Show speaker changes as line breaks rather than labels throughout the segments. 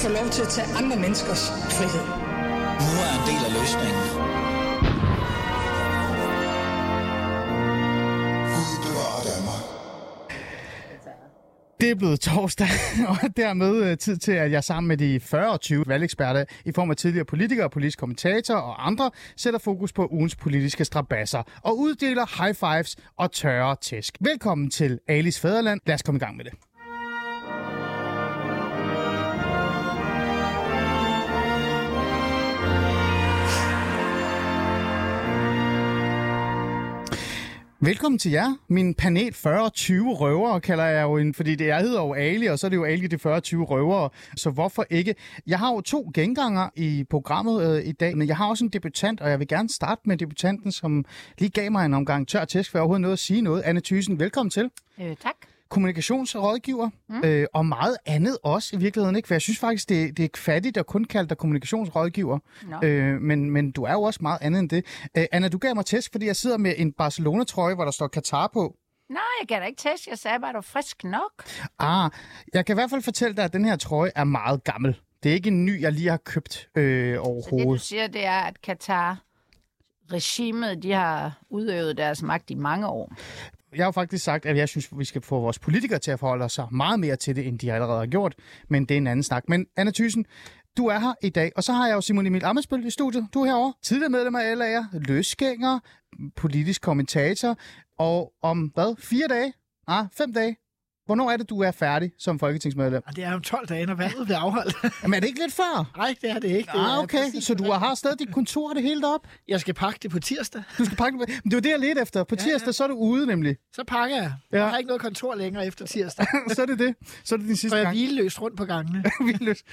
få lov til at tage andre menneskers frihed.
Nu er en del af løsningen.
Det er blevet torsdag, og dermed øh, tid til, at jeg sammen med de 40 og 20 valgeksperter i form af tidligere politikere, politiske kommentatorer og andre sætter fokus på ugens politiske strabasser og uddeler high fives og tørre tæsk. Velkommen til Alis Fæderland. Lad os komme i gang med det. Velkommen til jer, min panel 40-20 røvere, kalder jeg jo en, fordi det jeg hedder jo Ali, og så er det jo Ali de 40-20 røvere, så hvorfor ikke? Jeg har jo to genganger i programmet øh, i dag, men jeg har også en debutant, og jeg vil gerne starte med debutanten, som lige gav mig en omgang tør tæsk, for jeg overhovedet noget at sige noget. Anne Thysen, velkommen til.
Øh, tak.
Kommunikationsrådgiver, mm. øh, og meget andet også i virkeligheden, ikke? For jeg synes faktisk, det, det er fattigt at kun kalde dig kommunikationsrådgiver,
Nå.
øh, men, men du er jo også meget andet end det. Øh, Anna, du gav mig tæsk, fordi jeg sidder med en Barcelona-trøje, hvor der står Qatar på.
Nej, jeg gav dig ikke test. Jeg sagde bare, at du er frisk nok.
Ah, jeg kan i hvert fald fortælle dig, at den her trøje er meget gammel. Det er ikke en ny, jeg lige har købt øh,
Så det, du
overhovedet.
siger, det er, at Katar-regimet, de har udøvet deres magt i mange år.
Jeg har jo faktisk sagt, at jeg synes, vi skal få vores politikere til at forholde sig meget mere til det, end de allerede har gjort. Men det er en anden snak. Men Anna Thyssen, du er her i dag, og så har jeg jo Simon Emil Amesbøl i studiet. Du er herovre. Tidligere medlem af LA'er, løsgænger, politisk kommentator, og om hvad? Fire dage? Ah, fem dage? Hvornår er det, du er færdig som folketingsmedlem?
Og det er om 12 dage, når valget bliver afholdt.
Jamen er det ikke lidt før?
Nej, det er det ikke. Det
Ah, okay. Så du har stadig dit kontor og det hele op?
Jeg skal pakke det på tirsdag.
Du skal pakke det. Men det var det, jeg ledte efter. På
Ja,
tirsdag,
ja.
så er du ude nemlig.
Så pakker jeg.
Ja.
Jeg har ikke noget kontor længere efter tirsdag.
så er det det. Så er det din sidste
jeg er
gang.
hvileløst rundt på gangene.
Vildløs.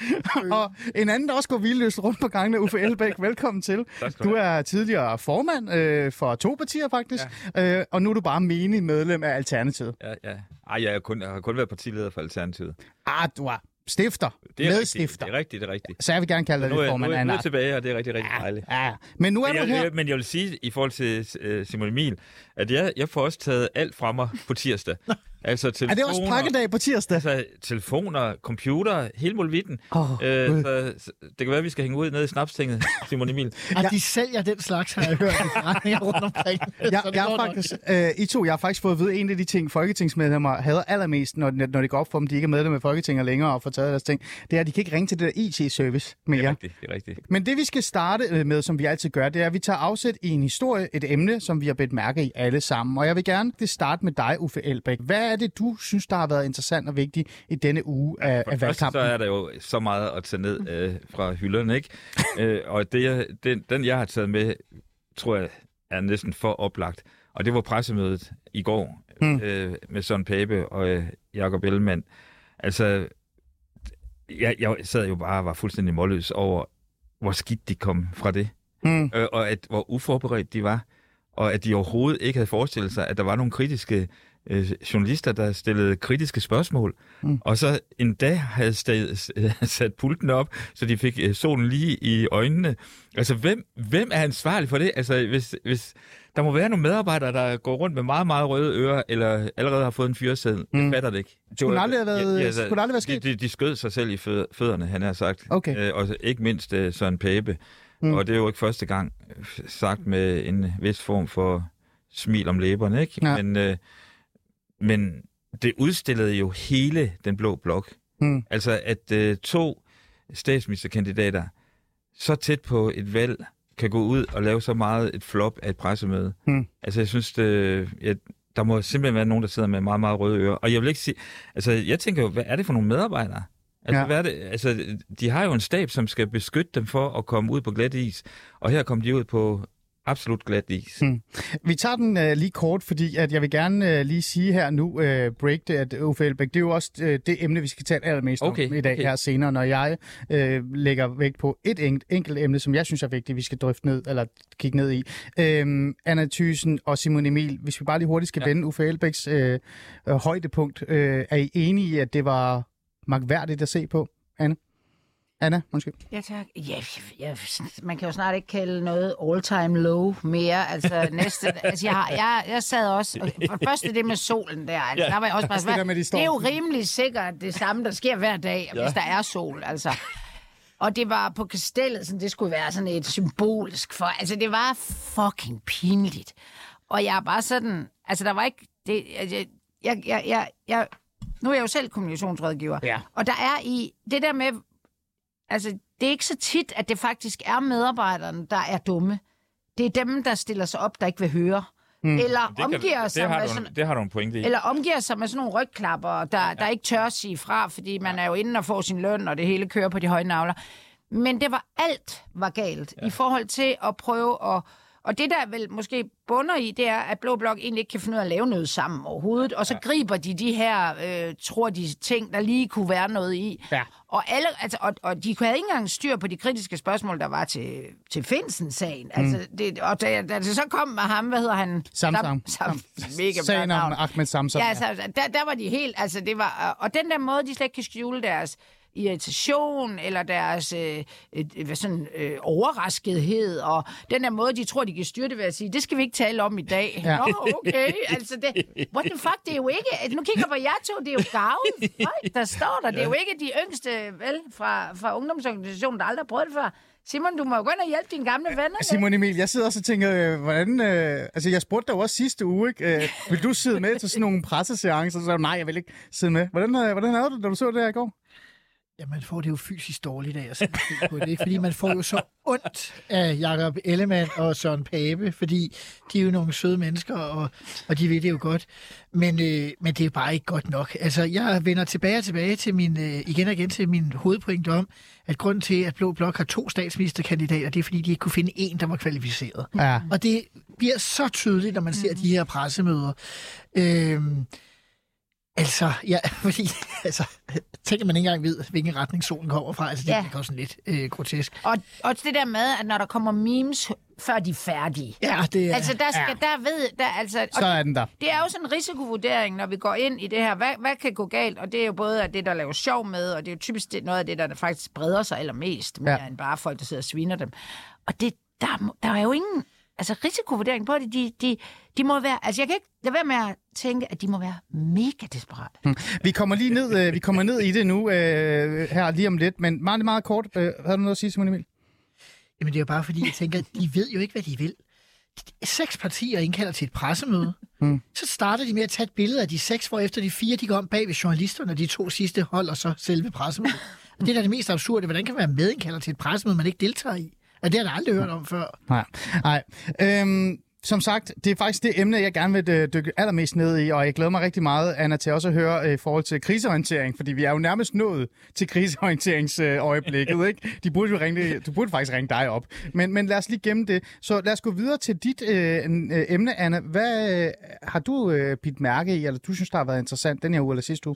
og en anden, der også går vildløst rundt på gangene, Uffe Elbæk, velkommen til. Du er tidligere formand øh, for to partier faktisk, ja. øh, og nu er du bare menig medlem af Alternativet.
Ja, ja. Ej, jeg, er kun, jeg har kun været partileder for Alternativet.
Ah, du er stifter,
Det er
medstifter.
rigtigt, det er rigtigt, det er rigtigt.
Så jeg vil gerne kalde dig
Nu jeg, nu,
formand en
nu er jeg tilbage, og det er rigtig, rigtig dejligt.
Ja, men nu er
Men
du her.
jeg, men jeg vil sige, i forhold til uh, Simon Emil, at jeg, jeg får også taget alt fra mig på tirsdag. altså
Er
telefoner,
det også pakkedag på tirsdag?
Altså, telefoner, computer, hele muligheden.
Åh,
øh,
Gud.
så, så, det kan være, at vi skal hænge ud nede i snapstinget, Simon Emil.
At de sælger den slags, har jeg hørt i forretninger rundt omkring.
Jeg,
det
jeg har faktisk, øh, I to, jeg har faktisk fået at vide, en af de ting, folketingsmedlemmer hader allermest, når, når det går op for dem, de ikke er medlem af Folketinget længere og får taget deres ting, det er, at de kan ikke ringe til det der IT-service
Det
mere.
er rigtigt, det er rigtigt.
Men det vi skal starte øh, med, som vi altid gør, det er, at vi tager afsæt i en historie, et emne, som vi har bedt mærke i alle sammen. Og jeg vil gerne det starte med dig, Uffe Elbæk. Hvad er det, du synes, der har været interessant og vigtigt i denne uge af,
For
af
første, så
valgkampen?
er der jo så meget at tage ned øh, fra hylderne, ikke? øh, og det, jeg- den, den, jeg har taget med, tror jeg, er næsten for oplagt. Og det var pressemødet i går
Mm.
øh, med Søren Pape og øh, Jakob Ellemann. Altså, jeg, jeg sad jo bare og var fuldstændig målløs over, hvor skidt de kom fra det.
Mm.
Øh, og at, hvor uforberedt de var. Og at de overhovedet ikke havde forestillet sig, at der var nogle kritiske øh, journalister, der stillede kritiske spørgsmål.
Mm.
Og så en dag havde stat, sat pulten op, så de fik øh, solen lige i øjnene. Altså, hvem, hvem er ansvarlig for det? Altså, hvis, hvis der må være nogle medarbejdere, der går rundt med meget, meget røde ører, eller allerede har fået en fyreseddel. Mm. Jeg fatter det ikke. Det var-
aldrig have været- skulle aldrig være sket?
De, de, de skød sig selv i fød- fødderne, han har sagt.
Okay.
Øh, og ikke mindst øh, Søren Pape.
Mm.
Og det er jo ikke første gang øh, sagt med en vis form for smil om læberne, ikke?
Ja.
Men, øh, men det udstillede jo hele den blå blok.
Mm.
Altså, at øh, to statsministerkandidater så tæt på et valg kan gå ud og lave så meget et flop af et pressemøde.
Mm.
Altså, jeg synes, det, jeg, der må simpelthen være nogen, der sidder med meget, meget røde ører. Og jeg vil ikke sige... Altså, jeg tænker jo, hvad er det for nogle medarbejdere? Altså,
Ja.
hvad det? altså, de har jo en stab, som skal beskytte dem for at komme ud på glat is. Og her kom de ud på absolut glat is.
Mm. Vi tager den uh, lige kort, fordi at jeg vil gerne uh, lige sige her nu, uh, break det, at Uffe Elbæk, det er jo også uh, det emne, vi skal tale allermest
Okay,
om i dag
okay.
her senere, når jeg uh, lægger vægt på et enkelt, enkelt emne, som jeg synes er vigtigt, vi skal drøfte ned, eller kigge ned i. Uh, Anna Thysen og Simon Emil, hvis vi bare lige hurtigt skal ja. Vende Uffe Elbæks uh, uh, højdepunkt, uh, er I enige i, at det var magværdigt at se på, Anne? Anna, undskyld.
Ja, tak. Ja, ja, man kan jo snart ikke kalde noget all-time low mere. Altså, næste, altså jeg, har, jeg, jeg sad også... og For det første det med solen der. Altså,
Ja.
der var jeg også bare,
det med, de
det er jo rimelig sikkert det samme, der sker hver dag, ja. hvis der er sol. Altså. Og det var på kastellet, sådan, det skulle være sådan et symbolisk for... Altså, det var fucking pinligt. Og jeg er bare sådan... Altså, der var ikke... Det, jeg, jeg, jeg, jeg, jeg, nu er jeg jo selv kommunikationsrådgiver.
Ja.
Og der er i det der med... Altså, det er ikke så tit, at det faktisk er medarbejderne, der er dumme. Det er dem, der stiller sig op, der ikke vil høre. Mm. Eller
Det,
omgiver
kan,
sig
det, har
med
du,
sådan,
det har du en pointe i.
eller omgiver sig med sådan nogle rygklapper, der, ja. der ikke tør sige fra, fordi man er jo inde og får sin løn, og det hele kører på de høje navler. Men det var alt var galt ja. i forhold til at prøve at... Og det, der vel måske bunder i, det er, at Blå Blok egentlig ikke kan finde ud af at lave noget sammen overhovedet. Og så ja. griber de de her, øh, tror de, ting, der lige kunne være noget i.
Ja.
Og, alle, altså, og, og de havde ikke engang styr på de kritiske spørgsmål, der var til, til Finsen-sagen. Altså, det, og da, da det så kom med ham, hvad hedder han?
Samsam.
Sam, Sam, mega
Sagen om. Ahmed Samsam.
Ja, altså, der, der var de helt, altså det var, og den der måde, de slet ikke kan skjule deres irritation, eller deres øh, hvad sådan, øh, overraskethed, og den der måde, de tror, de kan styre det ved at sige, det skal vi ikke tale om i dag.
Ja.
Nå, okay, altså det, what the fuck, det er jo ikke, nu kigger jeg på jer to, det er jo gavne folk, der står der, det er jo ikke de yngste, vel, fra, fra ungdomsorganisationen, der aldrig har prøvet det før. Simon, du må jo gå ind og hjælpe dine gamle venner.
Simon Emil, jeg sidder også og tænker, øh, hvordan... Øh, altså, jeg spurgte dig også sidste uge, ikke? Øh, vil du sidde med til sådan nogle presseseancer? Så sagde nej, jeg vil ikke sidde med. Hvordan, øh, hvordan havde du det, da du så det her i går?
Ja, man får det jo fysisk dårligt af at se på det, ikke? fordi man får jo så ondt af Jakob Ellemann og Søren Pape, fordi de er jo nogle søde mennesker, og, og de ved det jo godt. Men, øh, men det er bare ikke godt nok. Altså, jeg vender tilbage og tilbage til min, øh, igen og igen til min hovedpointe om, at grunden til, at Blå Blok har to statsministerkandidater, det er, fordi de ikke kunne finde en, der var kvalificeret.
Ja.
Og det bliver så tydeligt, når man ser de her pressemøder. Øhm, altså, ja, fordi, altså, tænker man ikke engang ved, hvilken retning solen kommer fra. Altså, det
Ja.
ja. er sådan lidt øh, grotesk.
Og, og det der med, at når der kommer memes, før de er færdige.
Ja, det er...
Altså, der, skal, der ved... Der, altså,
Så er den der.
Det er jo sådan en risikovurdering, når vi går ind i det her. Hvad, hvad kan gå galt? Og det er jo både af det, der laver sjov med, og det er jo typisk det, noget af det, der faktisk breder sig allermest, mere
Ja.
ja. end bare folk, der sidder og sviner dem. Og det, der, der er jo ingen altså, risikovurdering på det. De, de, de må være... Altså, jeg kan ikke lade være med at tænke, at de må være mega desperate.
Hm. Vi kommer lige ned, øh, vi kommer ned i det nu øh, her lige om lidt, men meget, meget kort. Øh, havde du noget at sige, Simon Emil?
Jamen, det er jo bare fordi, jeg tænker, de ved jo ikke, hvad de vil. Seks partier indkalder til et pressemøde.
Mm.
Så starter de med at tage et billede af de seks, hvor efter de fire, de går om bag ved journalisterne, og de to sidste holder så selve pressemødet. Og det er da det mest absurde. Hvordan kan man være medindkalder til et pressemøde, man ikke deltager i? Og det har jeg aldrig hørt om før.
Nej. Nej. Øhm, som sagt, det er faktisk det emne, jeg gerne vil øh, dykke allermest ned i, og jeg glæder mig rigtig meget, Anna, til også at høre øh, i forhold til kriseorientering, fordi vi er jo nærmest nået til kriseorienteringsøjeblikket, ikke? De burde jo ringe, du burde faktisk ringe dig op. Men, men lad os lige gemme det. Så lad os gå videre til dit øh, øh, emne, Anna. Hvad øh, har du øh, bidt mærke i, eller du synes, der har været interessant den her uge eller sidste uge?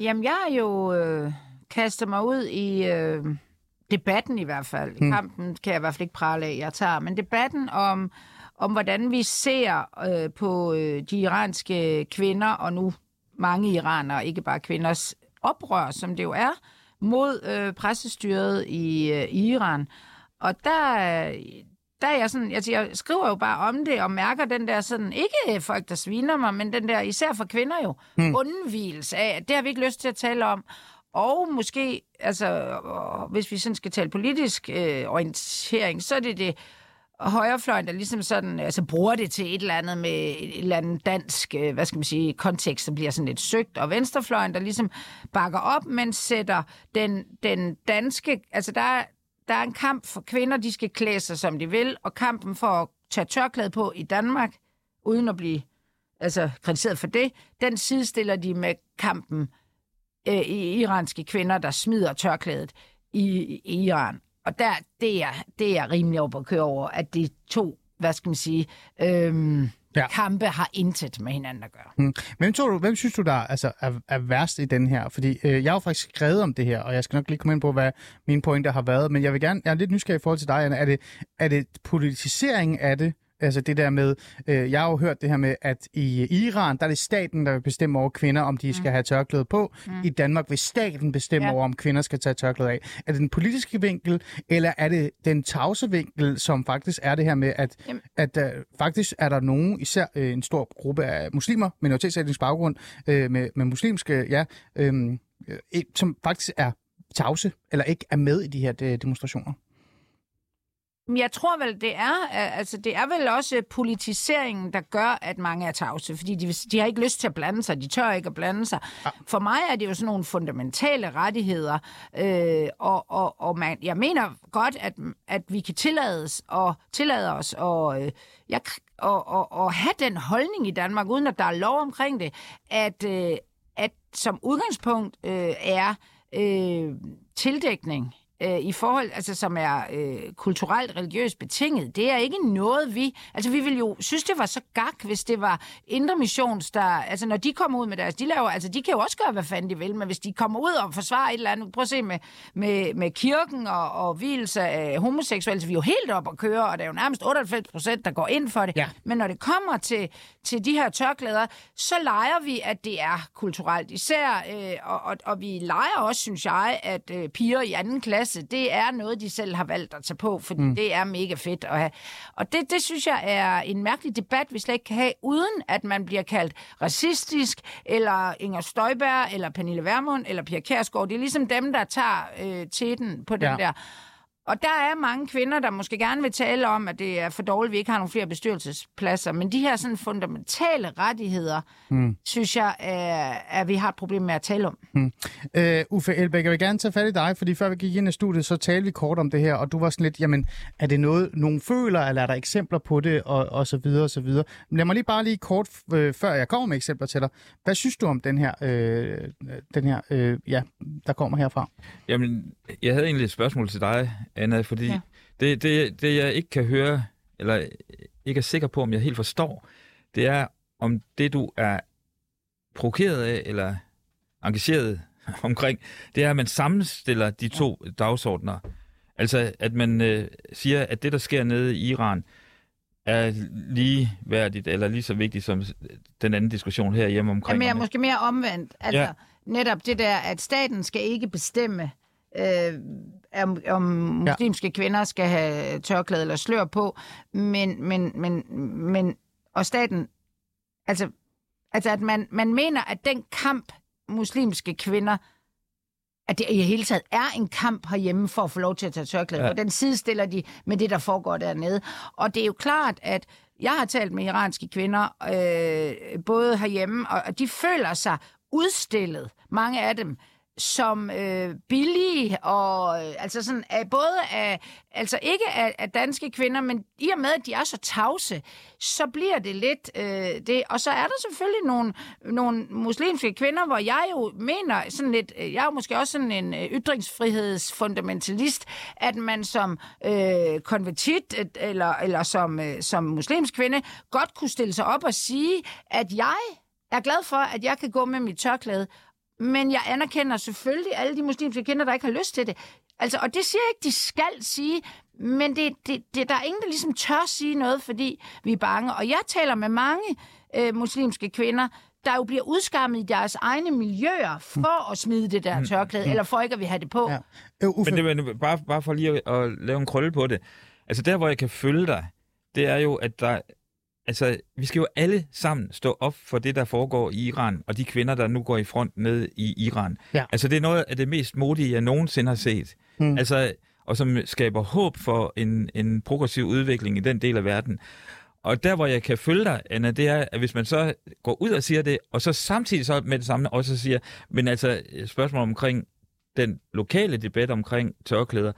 Jamen, jeg har jo øh, kastet mig ud i øh, debatten i hvert fald.
Hmm.
Kampen kan jeg i hvert fald ikke prale af, jeg tager. Men debatten om, om hvordan vi ser øh, på øh, de iranske kvinder, og nu mange iranere, ikke bare kvinders oprør, som det jo er, mod øh, pressestyret i, øh, i Iran. Og der, der er jeg sådan, altså jeg skriver jo bare om det, og mærker den der sådan, ikke folk, der sviner mig, men den der, især for kvinder jo, hmm. undvigelse af, det har vi ikke lyst til at tale om. Og måske, altså, hvis vi sådan skal tale politisk øh, orientering, så er det det højrefløjen, der ligesom sådan, altså bruger det til et eller andet med et eller andet dansk, øh, hvad skal man sige, kontekst, der bliver sådan lidt søgt, og venstrefløjen, der ligesom bakker op, men sætter den, den danske, altså der er, der er en kamp for kvinder, de skal klæde sig, som de vil, og kampen for at tage tørklæde på i Danmark, uden at blive altså, kritiseret for det, den sidestiller de med kampen øh, iranske kvinder, der smider tørklædet i, i Iran. Og der, det er, det er jeg rimelig over at køre over, at de to, hvad skal man sige, øhm,
Ja.
kampe har intet med hinanden at gøre.
Hmm. Hvem, tror du, hvem synes du, der altså, er, er værst i den her? Fordi øh, jeg har jo faktisk skrevet om det her, og jeg skal nok lige komme ind på, hvad mine pointer har været. Men jeg vil gerne, jeg er lidt nysgerrig i forhold til dig, Anna. Er det, er det politisering af det, Altså det der med, øh, jeg har jo hørt det her med, at i Iran, der er det staten, der vil bestemme over kvinder, om de skal have tørklæde på. Mm. I Danmark vil staten bestemme
Ja.
over, om kvinder skal tage tørklæde af. Er det den politiske vinkel, eller er det den tavse vinkel, som faktisk er det her med, at,
Jamen.
at øh, faktisk er der nogen, især øh, en stor gruppe af muslimer, minoritetsetnisk baggrund, øh, med, med muslimske, ja, øh, øh, som faktisk er tavse, eller ikke er med i de her de, demonstrationer.
Men Jeg tror vel, det er, altså det er vel også politiseringen, der gør, at mange er tavse, fordi de, de har ikke lyst til at blande sig, de tør ikke at blande sig. Ja. For mig er det jo sådan nogle fundamentale rettigheder, øh, og, og, og man, jeg mener godt, at, at vi kan tillades og tillade os og, øh, jeg, og, og, og have den holdning i Danmark, uden at der er lov omkring det, at, øh, at som udgangspunkt øh, er øh, tildækning øh, i forhold, altså som er øh, kulturelt, religiøst betinget, det er ikke noget, vi... Altså, vi vil jo synes, det var så gak, hvis det var Indre Missions, der... Altså, når de kommer ud med deres... De, laver, altså, de kan jo også gøre, hvad fanden de vil, men hvis de kommer ud og forsvarer et eller andet... Prøv at se med, med, med kirken og, og hvilelse af homoseksuelle, så vi er jo helt op at køre, og der er jo nærmest 98 procent, der går ind for det.
Ja.
Men når det kommer til, til de her tørklæder, så leger vi, at det er kulturelt. Især, øh, og, og, og vi leger også, synes jeg, at øh, piger i anden klasse, det er noget, de selv har valgt at tage på, fordi mm. det er mega fedt at have. Og det, det synes jeg er en mærkelig debat, vi slet ikke kan have, uden at man bliver kaldt racistisk, eller Inger Støjberg, eller Pernille Vermund, eller Pia Kærsgaard. Det er ligesom dem, der tager øh, teten på den
Ja.
der. Og der er mange kvinder, der måske gerne vil tale om, at det er for dårligt, at vi ikke har nogle flere bestyrelsespladser. Men de her sådan fundamentale rettigheder, mm. synes jeg, er, at vi har et problem med at tale om.
Uh, Uffe Elbæk, jeg vil gerne tage fat i dig, fordi før vi gik ind i studiet, så talte vi kort om det her, og du var sådan lidt, jamen, er det noget, nogen føler, eller er der eksempler på det, og, og så videre, og så videre. Men lad mig lige bare lige kort, øh, før jeg kommer med eksempler til dig. Hvad synes du om den her, øh, den her øh, ja, der kommer herfra?
Jamen, jeg havde egentlig et spørgsmål til dig, Anna, fordi
Ja.
det, det, det, jeg ikke kan høre, eller ikke er sikker på, om jeg helt forstår, det er, om det, du er provokeret af, eller engageret omkring, det er, at man sammenstiller de to dagsordner. Altså, at man øh, siger, at det, der sker nede i Iran, er lige værdigt, eller lige så vigtigt som den anden diskussion herhjemme omkring.
Jamen, jeg er måske mere omvendt. Altså. Ja. netop det der, at staten skal ikke bestemme, øh, om, om muslimske ja. kvinder skal have tørklæde eller slør på, men, men, men, men og staten, altså, altså at man, man mener, at den kamp, muslimske kvinder, at det i hele taget er en kamp herhjemme for at få lov til at tage tørklæde ja. På. Den sidestiller de med det, der foregår dernede. Og det er jo klart, at jeg har talt med iranske kvinder, øh, både herhjemme, og de føler sig udstillet, mange af dem, som øh, billige, og øh, altså sådan, af, både af, altså ikke af, af danske kvinder, men i og med, at de er så tavse, så bliver det lidt øh, det. Og så er der selvfølgelig nogle, nogle muslimske kvinder, hvor jeg jo mener sådan lidt, øh, jeg er jo måske også sådan en øh, ytringsfrihedsfundamentalist, at man som øh, konvertit øh, eller, eller som, øh, som muslimsk kvinde godt kunne stille sig op og sige, at jeg er glad for, at jeg kan gå med mit tørklæde, men jeg anerkender selvfølgelig alle de muslimske kvinder, der ikke har lyst til det. Altså, og det siger jeg ikke, de skal sige, men det, det, det, der er ingen, der ligesom tør sige noget, fordi vi er bange. Og jeg taler med mange øh, muslimske kvinder, der jo bliver udskammet i deres egne miljøer for at smide det der tørklæde, eller for ikke at vi have det på.
Ja. Øh,
Men det, men bare, bare for lige at, at lave en krølle på det. Altså der, hvor jeg kan følge dig, det er jo, at der... Altså, vi skal jo alle sammen stå op for det, der foregår i Iran, og de kvinder, der nu går i front ned i Iran.
Ja.
Altså, det er noget af det mest modige, jeg nogensinde har set.
Hmm.
Altså, og som skaber håb for en, en progressiv udvikling i den del af verden. Og der, hvor jeg kan følge dig, Anna, det er, at hvis man så går ud og siger det, og så samtidig så med det samme også siger, men altså spørgsmål omkring den lokale debat omkring tørklæder,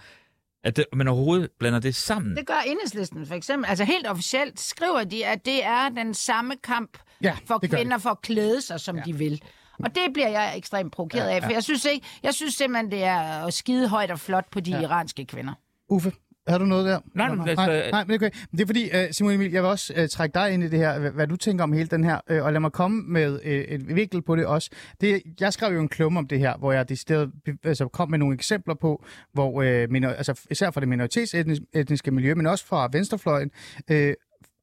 at det, man overhovedet blander det sammen.
Det gør enhedslisten for eksempel. Altså helt officielt skriver de, at det er den samme kamp
Ja,
for kvinder for at klæde sig, som ja. de vil. Og det bliver jeg ekstremt provokeret af, for jeg synes ikke, jeg synes simpelthen, det er at skide højt og flot på de ja. iranske kvinder.
Uffe, har du noget der?
Nej, men
nej,
altså-
nej, nej, men det er okay. Det er fordi, uh, Simon Emil, jeg vil også uh, trække dig ind i det her, hvad, hvad du tænker om hele den her, uh, og lad mig komme med uh, et vinkel på det også. Det, jeg skrev jo en klumme om det her, hvor jeg decideret, altså, kom med nogle eksempler på, hvor uh, minor, altså, især fra det minoritetsetniske miljø, men også fra venstrefløjen, uh,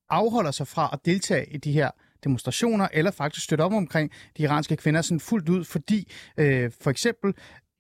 afholder sig fra at deltage i de her demonstrationer, eller faktisk støtte op omkring de iranske kvinder sådan fuldt ud, fordi øh, for eksempel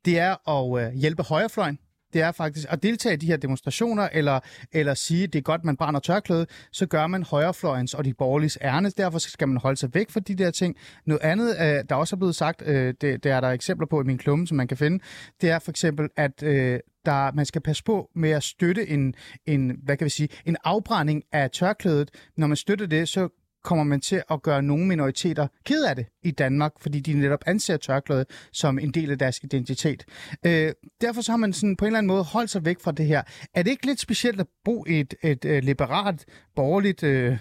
det er at øh, hjælpe højrefløjen, det er faktisk at deltage i de her demonstrationer, eller, eller sige, det er godt, man brænder tørklæde, så gør man højrefløjens og de borgerlige ærne. Derfor skal man holde sig væk fra de der ting. Noget andet, øh, der også er blevet sagt, øh, det, det er der eksempler på i min klumme, som man kan finde, det er for eksempel, at øh, der, man skal passe på med at støtte en, en, hvad kan vi sige, en afbrænding af tørklædet. Når man støtter det, så kommer man til at gøre nogle minoriteter ked af det i Danmark, fordi de netop anser tørklædet som en del af deres identitet. Øh, derfor så har man sådan på en eller anden måde holdt sig væk fra det her. Er det ikke lidt specielt at bo i et, et, et liberalt, borgerligt øh,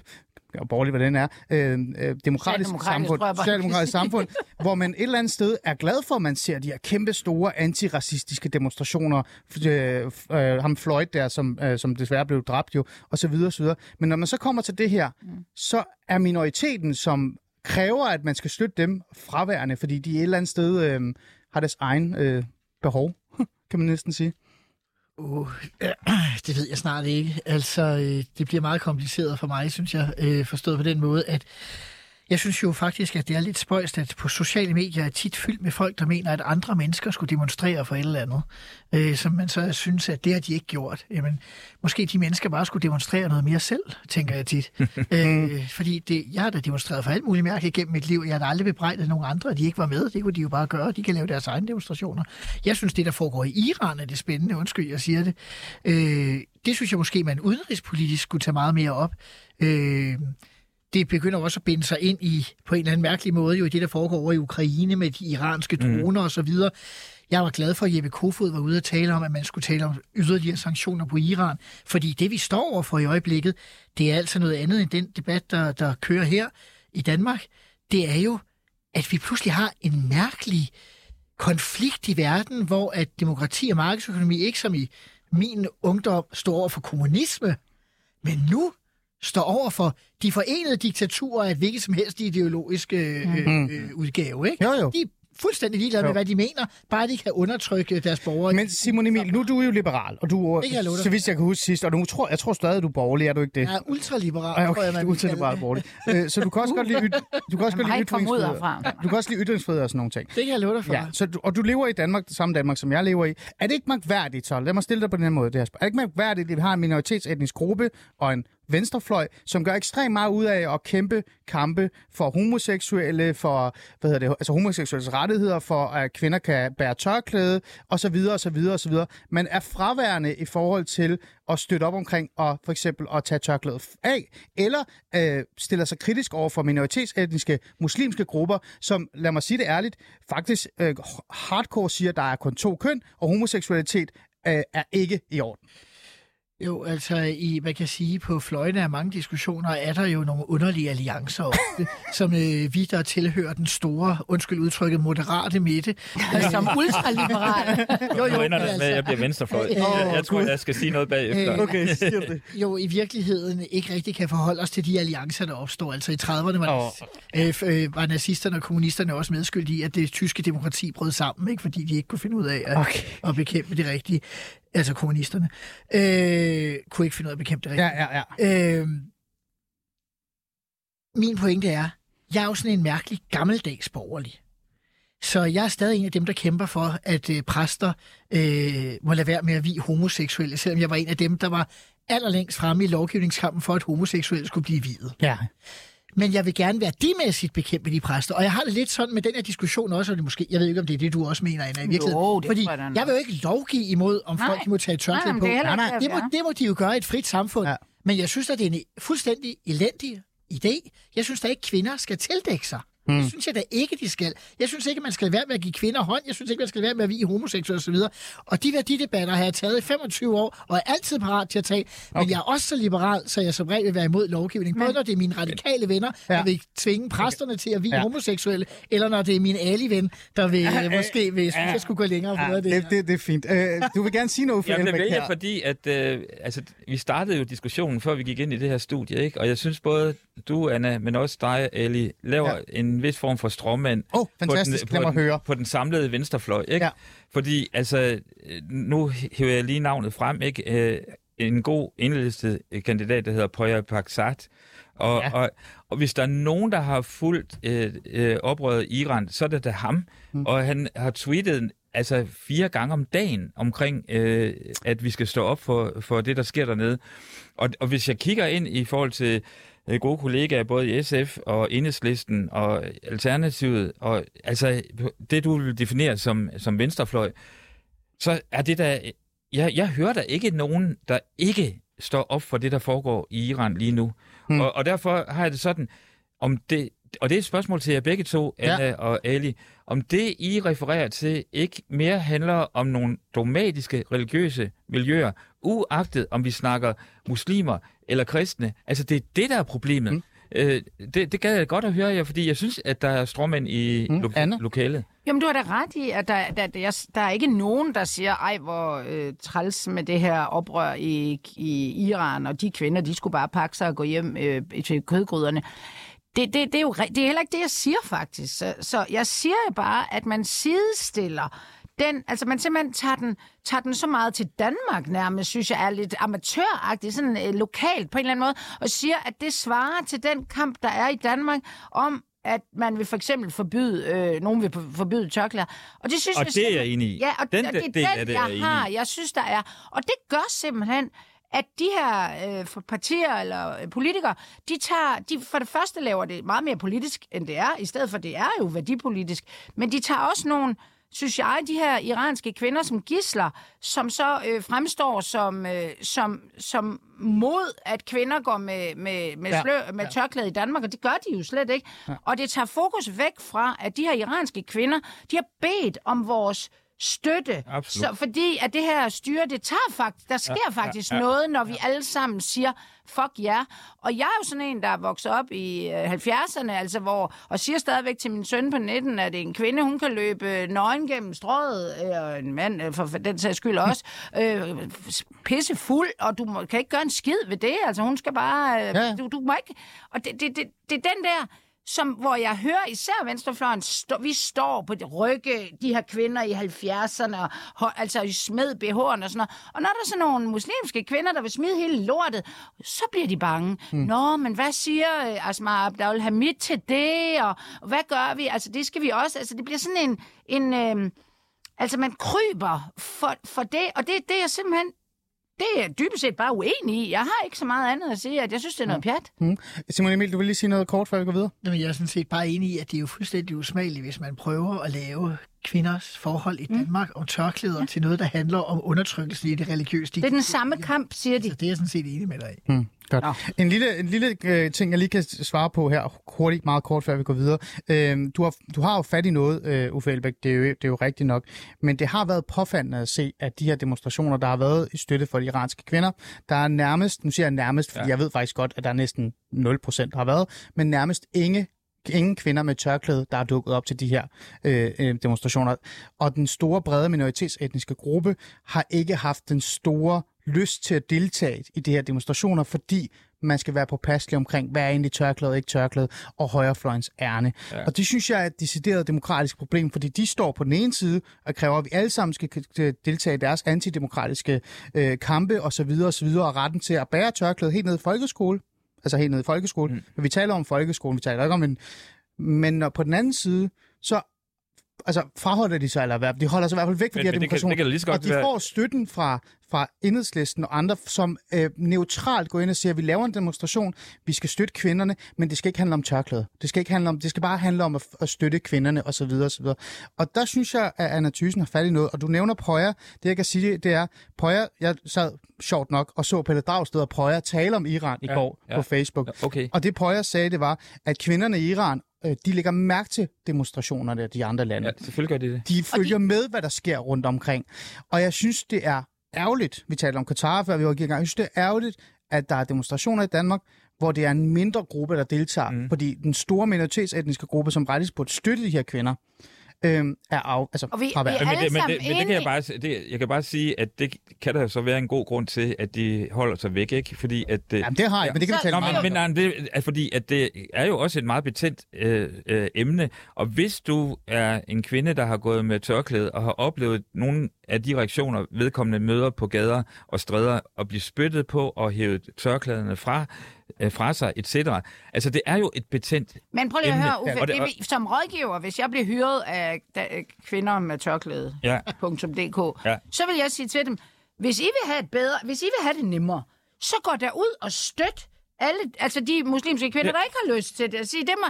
og borgerligt, hvad den er, øh, øh, demokratisk samfund, socialdemokratisk samfund, hvor man et eller andet sted er glad for, at man ser de her kæmpe store antiracistiske demonstrationer. Øh, øh, ham Floyd der, som, øh, som desværre blev dræbt jo, og så videre, og så videre. Men når man så kommer til det her, mm. så er minoriteten, som kræver, at man skal støtte dem fraværende, fordi de et eller andet sted øh, har deres egen øh, behov, kan man næsten sige.
Uh, det ved jeg snart ikke. Altså, øh, det bliver meget kompliceret for mig, synes jeg, øh, forstået på den måde, at jeg synes jo faktisk, at det er lidt spøjst, at på sociale medier er tit fyldt med folk, der mener, at andre mennesker skulle demonstrere for et eller andet, øh, som man så synes, at det har de ikke gjort. Jamen, måske de mennesker bare skulle demonstrere noget mere selv, tænker jeg tit. øh, fordi det, jeg har da demonstreret for alt muligt mærke gennem mit liv, jeg har da aldrig bebrejdet nogen andre, at de ikke var med. Det kunne de jo bare gøre. De kan lave deres egne demonstrationer. Jeg synes, det, der foregår i Iran, er det spændende. Undskyld, jeg siger det. Øh, det synes jeg måske, man udenrigspolitisk skulle tage meget mere op. Øh, det begynder også at binde sig ind i, på en eller anden mærkelig måde, jo i det, der foregår over i Ukraine med de iranske droner mm. og så videre. Jeg var glad for, at Jeppe Kofod var ude og tale om, at man skulle tale om yderligere sanktioner på Iran. Fordi det, vi står over for i øjeblikket, det er altså noget andet end den debat, der, der kører her i Danmark. Det er jo, at vi pludselig har en mærkelig konflikt i verden, hvor at demokrati og markedsøkonomi ikke som i min ungdom står over for kommunisme, men nu står over for de forenede diktaturer af et hvilket som helst ideologisk øh, øh, udgave. Ikke?
Jo, jo.
De er fuldstændig ligeglade med,
Jo.
hvad de mener, bare de kan undertrykke deres borgere.
Men Simon Emil, nu er du jo liberal, og du,
jeg dig
så vidt jeg kan huske sidst, og du tror, jeg tror stadig, du er borgerlig, er du ikke det?
jeg er ultraliberal, tror
okay,
jeg,
du
man
er
vil kalde
ultraliberal borgerlig. Øh, Så du kan også godt lide, yt- du kan også godt lide ytringsfrihed. Du kan også lide ytringsfrihed og sådan nogle ting.
Det kan jeg love dig for.
Ja, så du, og du lever i Danmark, det samme Danmark, som jeg lever i. Er det ikke mærkværdigt, så lad mig stille dig på den her måde. Det her. Er det ikke mærkværdigt, at vi har en minoritetsetnisk gruppe og en venstrefløj, som gør ekstremt meget ud af at kæmpe kampe for homoseksuelle, for hvad hedder det, altså homoseksuelles rettigheder, for at kvinder kan bære tørklæde, og så videre, og så videre, og så videre. Man er fraværende i forhold til at støtte op omkring og for eksempel at tage tørklædet af, eller øh, stiller sig kritisk over for minoritetsetniske muslimske grupper, som, lad mig sige det ærligt, faktisk øh, hardcore siger, at der er kun to køn, og homoseksualitet øh, er ikke i orden.
Jo, altså, i, man kan sige, på fløjene af mange diskussioner er der jo nogle underlige alliancer, ofte, som øh, vi, der tilhører den store, undskyld udtrykket, moderate midte.
Som ultraliberal.
Jo,
Nu
jo,
ender
men
det med, at jeg bliver venstrefløj.
Øh,
Jeg, jeg tror, jeg skal sige noget bagefter.
Øh,
Okay, siger det?
jo i virkeligheden ikke rigtig kan forholde os til de alliancer, der opstår. Altså i 30'erne var, øh, f- øh, var nazisterne og kommunisterne også medskyldige i, at det tyske demokrati brød sammen, ikke? fordi de ikke kunne finde ud af at,
Okay.
at bekæmpe det rigtige. Altså kommunisterne. Øh, kunne ikke finde ud af at bekæmpe det rigtige.
Ja, ja, ja.
Øh, min pointe er, jeg er jo sådan en mærkelig gammeldags borgerlig. Så jeg er stadig en af dem, der kæmper for, at øh, præster øh, må lade være med at vi homoseksuelle, selvom jeg var en af dem, der var allerlængst fremme i lovgivningskampen for, at homoseksuelle skulle blive videt.
ja.
Men jeg vil gerne værdimæssigt bekæmpe de præster. Og jeg har det lidt sådan med den her diskussion også, og det måske, jeg ved ikke, om det er det, du også mener, Anna, i virkeligheden.
Jo, det
Fordi
jeg
jeg vil jo ikke lovgive imod, om
Nej.
folk må tage tørklæde
men
på.
det
Nej, nej,
Det må, det må de jo gøre i et frit samfund.
Ja.
Men jeg synes, at det er en fuldstændig elendig idé. Jeg synes da ikke, kvinder skal tildække sig. Hmm. Det synes jeg da ikke, de skal. Jeg synes ikke, man skal være med at give kvinder hånd. Jeg synes ikke, man skal være med at vie homoseksuelle osv. Og de værdidebatter har jeg taget i 25 år, og er altid parat til at tage. Men
Okay.
jeg er også så liberal, så jeg som regel vil være imod lovgivning. Både når det er mine radikale venner,
Ja.
der vil tvinge præsterne til at vie
Ja.
homoseksuelle, eller når det er min ali-ven, der vil øh, måske vil, synes, jeg skulle gå længere for
ja
det,
det, det, det er fint. Øh, du vil gerne sige noget, for
Jeg blev
Elbæk
vælge,
her.
fordi at, øh, altså, vi startede jo diskussionen, før vi gik ind i det her studie, ikke? og jeg synes både du, Anna, men også dig, Ali, laver
Ja.
en vis form for stråmand
Åh, fantastisk.
på, den, på,
høre.
den, på den samlede venstrefløj. Ikke?
Ja.
Fordi, altså, nu hæver jeg lige navnet frem, ikke? Øh, en god indlistet kandidat, der hedder Poya Paksat. Og,
Ja.
og, og hvis der er nogen, der har fulgt øh, øh, oprøret i Iran, så er det da ham. Mm. Og han har tweetet altså fire gange om dagen omkring, øh, at vi skal stå op for, for det, der sker dernede. Og, og hvis jeg kigger ind i forhold til gode kollegaer, både i SF og Enhedslisten og Alternativet, og altså det, du vil definere som, som venstrefløj, så er det der... Jeg, jeg hører der ikke nogen, der ikke står op for det, der foregår i Iran lige nu. Hmm. Og, og derfor har jeg det sådan, om det, og det er et spørgsmål til jer begge to,
Ja.
Anna og Ali, om det, I refererer til, ikke mere handler om nogle dogmatiske religiøse miljøer, uagtet om vi snakker muslimer eller kristne. Altså, det er det, der er problemet. Mm. Øh, det, det gad jeg godt at høre jer, fordi jeg synes, at der er stråmænd i
Mm.
lo-
Anna?
lokalet.
Jamen, du har da ret i, at der, der, der, der er ikke nogen, der siger, ej, hvor øh, træls med det her oprør i, i Iran, og de kvinder, de skulle bare pakke sig og gå hjem øh, til kødgryderne. Det, det, det, er jo det er heller ikke det, jeg siger faktisk. Så, så jeg siger jo bare, at man sidestiller den, altså man simpelthen tager den, tager den så meget til Danmark nærmest, synes jeg er lidt amatøragtigt, sådan øh, lokalt på en eller anden måde, og siger, at det svarer til den kamp, der er i Danmark om, at man vil for eksempel forbyde, øh, nogen vil forbyde tørklæder. Og det synes
Og
jeg
det er jeg enig i.
Ja, og,
Den
og det
del
er
af
den,
det er jeg
jeg
enig
har. Jeg synes, der er. Og det gør simpelthen, at de her øh, partier eller øh, politikere, de tager, de for det første laver det meget mere politisk, end det er, i stedet for det er jo værdipolitisk. Men de tager også nogle, synes jeg, de her iranske kvinder som gisler, som så øh, fremstår som, øh, som, som mod, at kvinder går med, med, med,
Ja,
ja, med ja. tørklæde i Danmark, og det gør de jo slet ikke. Ja. Og det tager fokus væk fra, at de her iranske kvinder, de har bedt om vores støtte.
Absolut.
Så fordi at det her styre, det tager faktisk, der sker ja, faktisk ja, ja, noget, når vi alle sammen siger, fuck ja. Yeah. Og jeg er jo sådan en, der er vokset op i øh, 70'erne, altså hvor, og siger stadigvæk til min søn på 19, at en kvinde, hun kan løbe nøgen gennem strøget, og en mand øh, for, for den sags skyld også, øh, pisse fuld, og du må, kan ikke gøre en skid ved det, altså hun skal bare, øh,
Ja.
du, du må ikke, og det, det, det, det er den der, som, hvor jeg hører især venstrefløjen, stå, vi står på det rygge, de her kvinder i 70'erne, og, ho- altså i smed BH'erne og sådan noget. Og når der er sådan nogle muslimske kvinder, der vil smide hele lortet, så bliver de bange. Mm. Nå, men hvad siger øh, Asma Abdul Hamid til det, og, og hvad gør vi? Altså det skal vi også, altså det bliver sådan en, en øh, altså man kryber for, for det, og det, det er jeg simpelthen, det er jeg dybest set bare uenig i. Jeg har ikke så meget andet at sige, at jeg synes, det er noget pjat.
Mm. Simon Emil, du vil lige sige noget kort, før vi går videre?
Jamen, jeg er sådan set bare enig i, at det er jo fuldstændig usmageligt, hvis man prøver at lave kvinders forhold i Danmark om tørklæder ja. til noget, der handler om undertrykkelse i det religiøse.
Det er den samme kamp, siger de.
Så det er jeg sådan set enig med dig i.
Mm, godt.
Nå.
En lille, en lille øh, ting, jeg lige kan svare på her, hurtigt, meget kort, før vi går videre. Øh, du, har, du har jo fat i noget, øh, Uffe Elbæk, det er, jo, det er jo rigtigt nok, men det har været påfaldende at se, at de her demonstrationer, der har været i støtte for de iranske kvinder, der er nærmest, nu siger jeg nærmest, fordi ja. jeg ved faktisk godt, at der er næsten 0% der har været, men nærmest ingen ingen kvinder med tørklæde, der er dukket op til de her øh, øh, demonstrationer. Og den store, brede minoritetsetniske gruppe har ikke haft den store lyst til at deltage i de her demonstrationer, fordi man skal være påpasselig omkring, hvad er egentlig tørklæde og ikke tørklæde, og højrefløjens ærne. Ja. Og det synes jeg er et decideret demokratisk problem, fordi de står på den ene side og kræver, at vi alle sammen skal deltage i deres antidemokratiske øh, kampe osv. osv. og retten til at bære tørklæde helt ned i folkeskole. Altså helt ned i folkeskolen. Mm. Men vi taler om folkeskolen, vi taler ikke om en... Men på den anden side, så altså, fraholder de sig, eller hvad? De holder sig i hvert fald væk fra de her demonstrationer. og de
være-
får støtten fra, fra enhedslisten og andre, som øh, neutralt går ind og siger, at vi laver en demonstration, vi skal støtte kvinderne, men det skal ikke handle om tørklæde. Det skal, ikke handle om, det skal bare handle om at, at støtte kvinderne, osv. osv. Og der synes jeg, at Anna Thysen har fat i noget, og du nævner Prøjer. Det jeg kan sige, det er, Prøjer, jeg sad sjovt nok og så Pelle Dragsted og Prøjer tale om Iran i
Ja,
går
ja.
på Facebook.
Ja, okay.
Og det Prøjer sagde, det var, at kvinderne i Iran, øh, de lægger mærke til demonstrationerne af de andre lande.
Ja, selvfølgelig gør de det.
De følger de... med, hvad der sker rundt omkring. Og jeg synes, det er ærgerligt. Vi talte om Katar, før vi var i gang. Jeg synes, det er ærgerligt, at der er demonstrationer i Danmark, hvor det er en mindre gruppe, der deltager. Mm. Fordi den store minoritetsetniske gruppe, som rettigst burde støtte de her kvinder, øh, er af, altså,
Og vi-
fra hver.
vi er-
Men, det, men, det, men det kan jeg bare, det, jeg kan bare sige, at det kan der så være en god grund til, at de holder sig væk, ikke? Fordi at... øh,
Jamen, det har jeg, men det kan vi tale meget om.
men nej, men det er fordi, at det er jo også et meget betændt øh, øh, emne, og hvis du er en kvinde, der har gået med tørklæde og har oplevet nogle af de reaktioner, vedkommende møder på gader og stræder, og blive spyttet på og hævet tørklæderne fra, fra sig, etc. Altså, det er jo et betændt
Men prøv lige at høre, Uffe,
Og
det,
det-
vi- som rådgiver, hvis jeg bliver hyret af da, kvinder med tørklæde,
Ja.
.dk,
Ja.
så vil jeg sige til dem, hvis I vil have et bedre, hvis I vil have det nemmere, så gå derud og støt alle, altså de muslimske kvinder,
Ja.
der ikke har lyst til det. Sige, det må,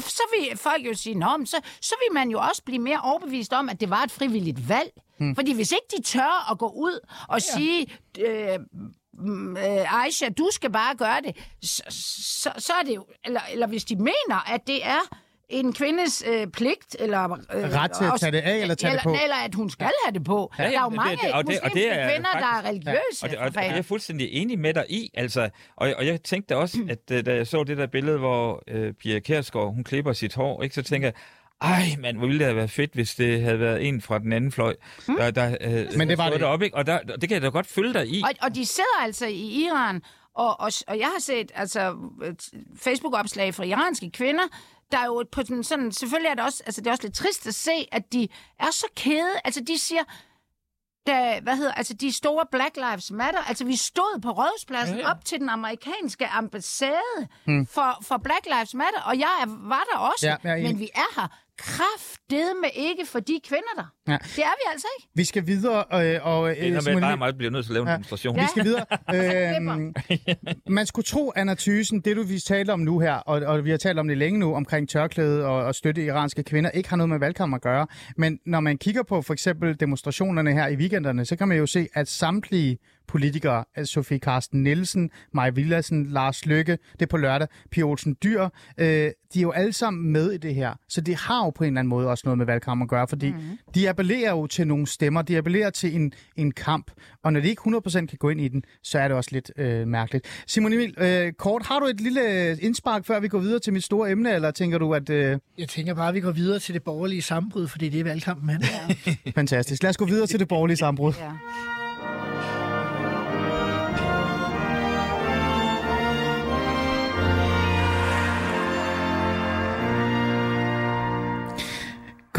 så vil folk jo sige, men så, så vil man jo også blive mere overbevist om, at det var et frivilligt valg. Hmm. Fordi hvis ikke de tør at gå ud og ja. sige, øh, øh, Aisha, du skal bare gøre det, så, så, så er det jo, eller, eller hvis de mener, at det er en kvindes øh, pligt, eller... Øh,
Ret til at tage det af eller tage det
eller,
på.
Eller at hun skal have det på.
Ja,
der er jo
det-
mange
det- og det- og det er
kvinder, der er
faktisk-
religiøse.
Og det, og, og
for
det er jeg fuldstændig enig med dig i, altså. Og, og jeg tænkte også, at øh, da jeg så det der billede, hvor øh, Pia Kærsgaard, hun klipper sit hår, ikke, så tænker jeg, ej, mand, hvor ville det have været fedt, hvis det havde været en fra den anden fløj, der, der øh,
Men det var det
deroppe, ikke? Og der, det kan jeg da godt følge dig i.
Og, og de sidder altså i Iran, og, og, og jeg har set altså, Facebook-opslag fra iranske kvinder, der er jo på sådan, sådan, selvfølgelig er det også, altså det er også lidt trist at se, at de er så kede, altså de siger, da, hvad hedder, altså de store Black Lives Matter, altså vi stod på Rådhuspladsen
Ja,
ja, op til den amerikanske ambassade hmm. for, for Black Lives Matter, og jeg er, var der også,
Ja, jeg er
men vi er her kraftedeme ikke for de kvinder der.
Ja.
Det er vi altså ikke.
Vi skal videre, øh, og...
Det ender med,
Simone
at dig
Emil-
og mig bliver nødt til at lave en
Ja.
demonstration.
Vi skal videre. Øhm, man skulle tro, Anna Thysen, det du vi taler om nu her, og, og vi har talt om det længe nu, omkring tørklæde og, og støtte iranske kvinder, ikke har noget med valgkamp at gøre. Men når man kigger på for eksempel demonstrationerne her i weekenderne, så kan man jo se, at samtlige politikere, altså Sofie Karsten Nielsen, Maja Villadsen, Lars Lykke, det er på lørdag, Pia Olsen Dyr, øh, de er jo alle sammen med i det her. Så det har jo på en eller anden måde også noget med valgkamp at gøre, fordi mm. de appellerer jo til nogle stemmer, de appellerer til en, en kamp, og når de ikke 100% kan gå ind i den, så er det også lidt øh, mærkeligt. Simon Emil, øh, kort, har du et lille indspark, før vi går videre til mit store emne, eller tænker du, at... Øh,
Jeg tænker bare, at vi går videre til det borgerlige sammenbrud, fordi det er valgkampen handler om.
fantastisk. Lad os gå videre til det borgerlige sambrud.
Ja.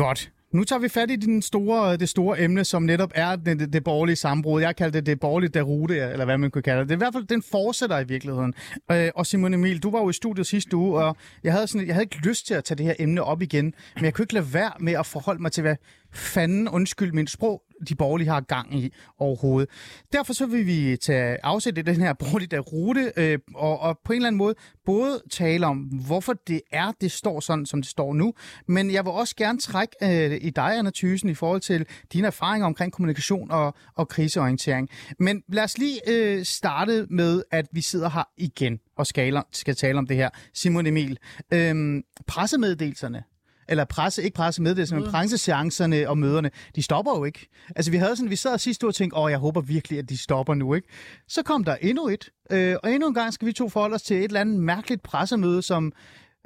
Godt. Nu tager vi fat i den store, det store emne, som netop er det, det, det borgerlige sambrud. Jeg kalder det det borgerlige derute, eller hvad man kunne kalde det. Det er i hvert fald, den fortsætter i virkeligheden. Øh, og Simon Emil, du var jo i studiet sidste uge, og jeg havde, sådan, jeg havde ikke lyst til at tage det her emne op igen, men jeg kunne ikke lade være med at forholde mig til, hvad fanden, undskyld min sprog, de borgerlige har gang i overhovedet. Derfor så vil vi tage afsæt i den her borgerlige der rute, øh, og, og på en eller anden måde både tale om, hvorfor det er, det står sådan, som det står nu, men jeg vil også gerne trække øh, i dig, Anna Thysen, i forhold til dine erfaringer omkring kommunikation og, og kriseorientering. Men lad os lige øh, starte med, at vi sidder her igen og skal, skal tale om det her. Simon Emil, øh, pressemeddelelserne, eller presse, ikke pressemeddelelser, men presseseancerne og møderne, de stopper jo ikke. Altså vi havde sådan, vi sad sidste uge og tænkte, åh, jeg håber virkelig, at de stopper nu, ikke? Så kom der endnu et, øh, og endnu en gang skal vi to forholde os til et eller andet mærkeligt pressemøde, som,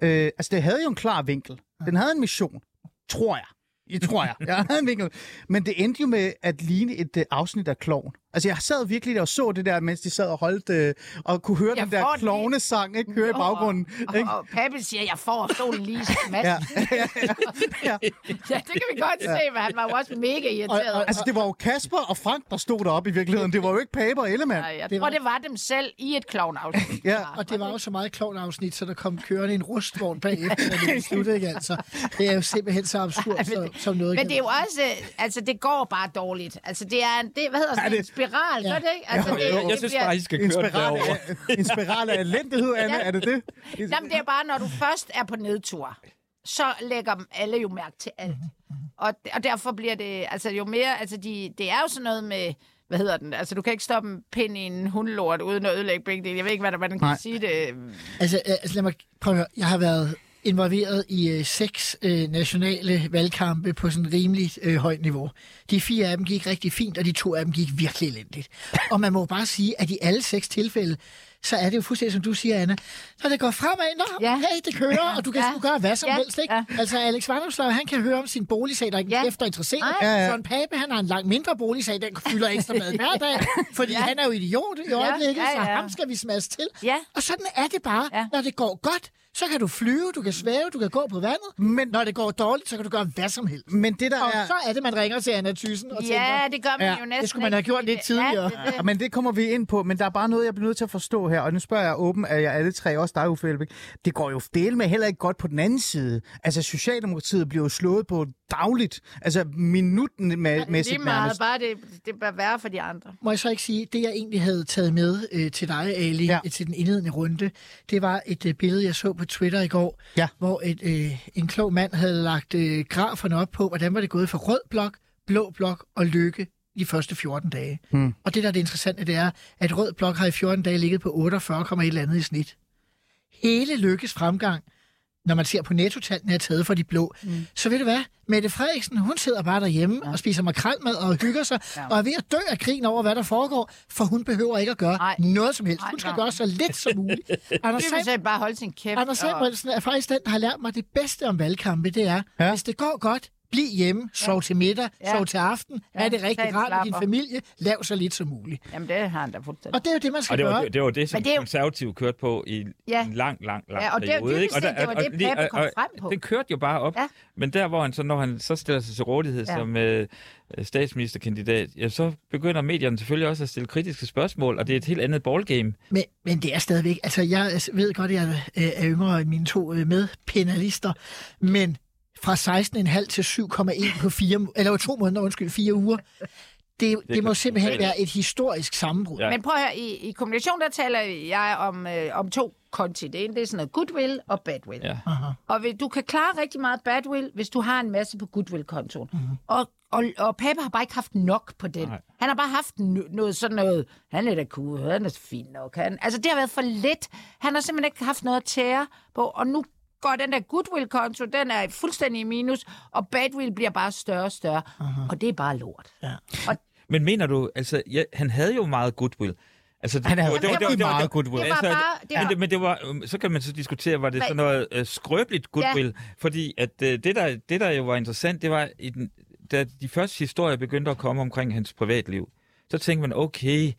øh, altså det havde jo en klar vinkel. Den havde en mission, tror jeg. Det tror jeg. Jeg havde en vinkel. Men det endte jo med at ligne et uh, afsnit af Kloven. Altså, jeg sad virkelig der og så det der, mens de sad og holdt, øh, og kunne høre
Jeg
den der
det.
klovnesang, ikke? Køre i baggrunden.
Og,
Ikke?
og, og Pappe siger, jeg får solen lige i massen.
Ja.
Ja. ja, det kan vi godt se, men han var jo også mega irriteret.
Og- og-
Altså, det var jo Kasper og Frank, der stod deroppe i virkeligheden. Det var jo ikke Pape og Ellemann.
Nej, jeg
det
tror,
var-
det var dem selv i et klovnafsnit.
Ja.
Og det var jo så meget klovn afsnit, så der kom kørende en rustvogn bagefter, da det sluttede, ikke altså. Det er jo simpelthen så absurd,
men
så,
det-
som noget
Men
kan
det er jo også, altså det går bare dårligt. Altså det er, en- det, hvad hedder sådan
det-
en spiral, ja. gør det ikke? Altså,
Jo,
det,
jo.
det
Jeg synes
bliver-
bare, I skal køre
spiral,
derovre.
af, en spiral af elendighed, Anne, er det det?
Jamen, det er bare, når du først er på nedtur, så lægger alle jo mærke til alt. Og, og derfor bliver det, altså jo mere, altså de, det er jo sådan noget med, hvad hedder den, altså du kan ikke stoppe en pind i en hundelort uden at ødelægge begge dele. Jeg ved ikke, hvad der, hvordan kan
Nej.
sige det.
Altså, øh, altså lad mig prøve at høre. Jeg har været involveret i øh, seks øh, nationale valgkampe på sådan rimelig øh, højt niveau. De fire af dem gik rigtig fint, og de to af dem gik virkelig elendigt. Og man må bare sige, at i alle seks tilfælde, så er det jo fuldstændig, som du siger, Anna. Når det går fremad, nå, ja.
Ja.
hey, det kører, og du kan
Ja.
ja. gøre hvad som
Ja.
helst, ikke?
Ja.
Altså, Alex Vandomslag, han kan høre om sin boligsag, der ikke
Ja.
ja. efter interesseret.
Ja, ja.
Søren Pape, han har en langt mindre boligsag, den fylder ekstra mad hver dag, fordi
Ja.
ja. han er jo idiot i øjeblikket,
ja,
så
ja.
ham skal vi smaske til.
Ja.
Og sådan er det bare.
Ja.
Når det går godt, så kan du flyve, du kan svæve, du kan gå på vandet.
Men-
Når det går dårligt, så kan du gøre hvad som helst.
Men det der
Og
er...
så er det, man ringer til Anna Thyssen og
Ja,
tænker,
det gør man
Ja,
jo næsten
det skulle man have gjort lidt
det-
tidligere.
Ja, det,
Ja, men det kommer vi ind på, men der er bare noget, jeg bliver nødt til at forstå her, og nu spørger jeg åben af jer alle tre, også dig, Uffe Elbæk. Det går jo del med heller ikke godt på den anden side. Altså, Socialdemokratiet bliver jo slået på dagligt, altså minuten med,
det
med
lige meget, bare det, det bør være for de andre.
Må jeg så ikke sige, det jeg egentlig havde taget med øh, til dig, Ali,
Ja.
ja. til den indledende runde, det var et øh, billede, jeg så på Twitter i går,
Ja.
hvor et, øh, en klog mand havde lagt øh, graferne op på, hvordan var det gået for rød blok, blå blok og lykke de første 14 dage.
Hmm.
Og det, der er det interessante, det er, at rød blok har i 14 dage ligget på 48,1 eller andet i snit. Hele lykkes fremgang, når man ser på nettotallene, er taget for de blå. Mm. Så ved du hvad? Mette Frederiksen, hun sidder bare derhjemme ja. og spiser makrelmad og hygger sig, ja. og er ved at dø af grin over, hvad der foregår, for hun behøver ikke at gøre
Nej.
noget som helst.
Nej,
Hun skal
nej.
gøre så lidt som muligt. Anders,
Det
Sam,
bare holde sin kæft.
Anders
og-
Samuelsen er faktisk den, der har lært mig det bedste om valgkampe, det er,
ja.
hvis det går godt, bliv hjemme, sov til middag,
Ja.
sov til aften,
Ja,
er det rigtig rart med din familie, lav så lidt som muligt.
Jamen, det har han da fuldstændig.
Og det er jo det, man
Og
skal
det var,
gøre.
det, det var det, som
det er
konservative kørte på i
Ja.
en lang, lang, lang
Ja, og det er
periode.
dybest
ikke? Og
set, det var det,
lige-
Pape kom
og-
frem på.
Den kørte jo bare op.
Ja.
Men der, hvor han så, når han så stiller sig til rådighed
Ja.
ja. som øh, statsministerkandidat, ja, så begynder medierne selvfølgelig også at stille kritiske spørgsmål, og det er et helt andet ballgame.
Men, men det er stadigvæk, altså jeg ved godt, at jeg øh, er yngre end mine to øh, medpenalister, men fra 16,5 til 7,1 på fire, eller to måneder, undskyld, fire uger. Det, det må simpelthen være et historisk sammenbrud.
Ja.
Men prøv at høre, i, i kommunikation, der taler jeg om, øh, om to konti. Det ene, det er sådan noget goodwill og badwill.
Ja.
Og vil, du kan klare rigtig meget badwill, hvis du har en masse på goodwill-kontoen. Mm-hmm. Og, og, og Pape har bare ikke haft nok på den.
Nej.
Han har bare haft n- noget sådan noget, han er da cool, han er fin nok. Han, altså, det har været for lidt. Han har simpelthen ikke haft noget at tære på, og nu går den der goodwill-konto, den er fuldstændig i minus, og badwill bliver bare større og større. Uh-huh. Og det er bare lort.
Ja.
Og
Men mener du, altså, ja, han havde jo meget goodwill. Altså,
Han havde
det var- det det var-
meget goodwill.
Det var
Altså,
bare- det
men,
var-
det, men det var, øhm, så kan man så diskutere, var det
Hvad-
sådan noget øh, skrøbeligt goodwill? Fordi at øh, det, der, det, der jo var interessant, det var, i den, da de første historier begyndte at komme omkring hans privatliv, så tænkte man, okay,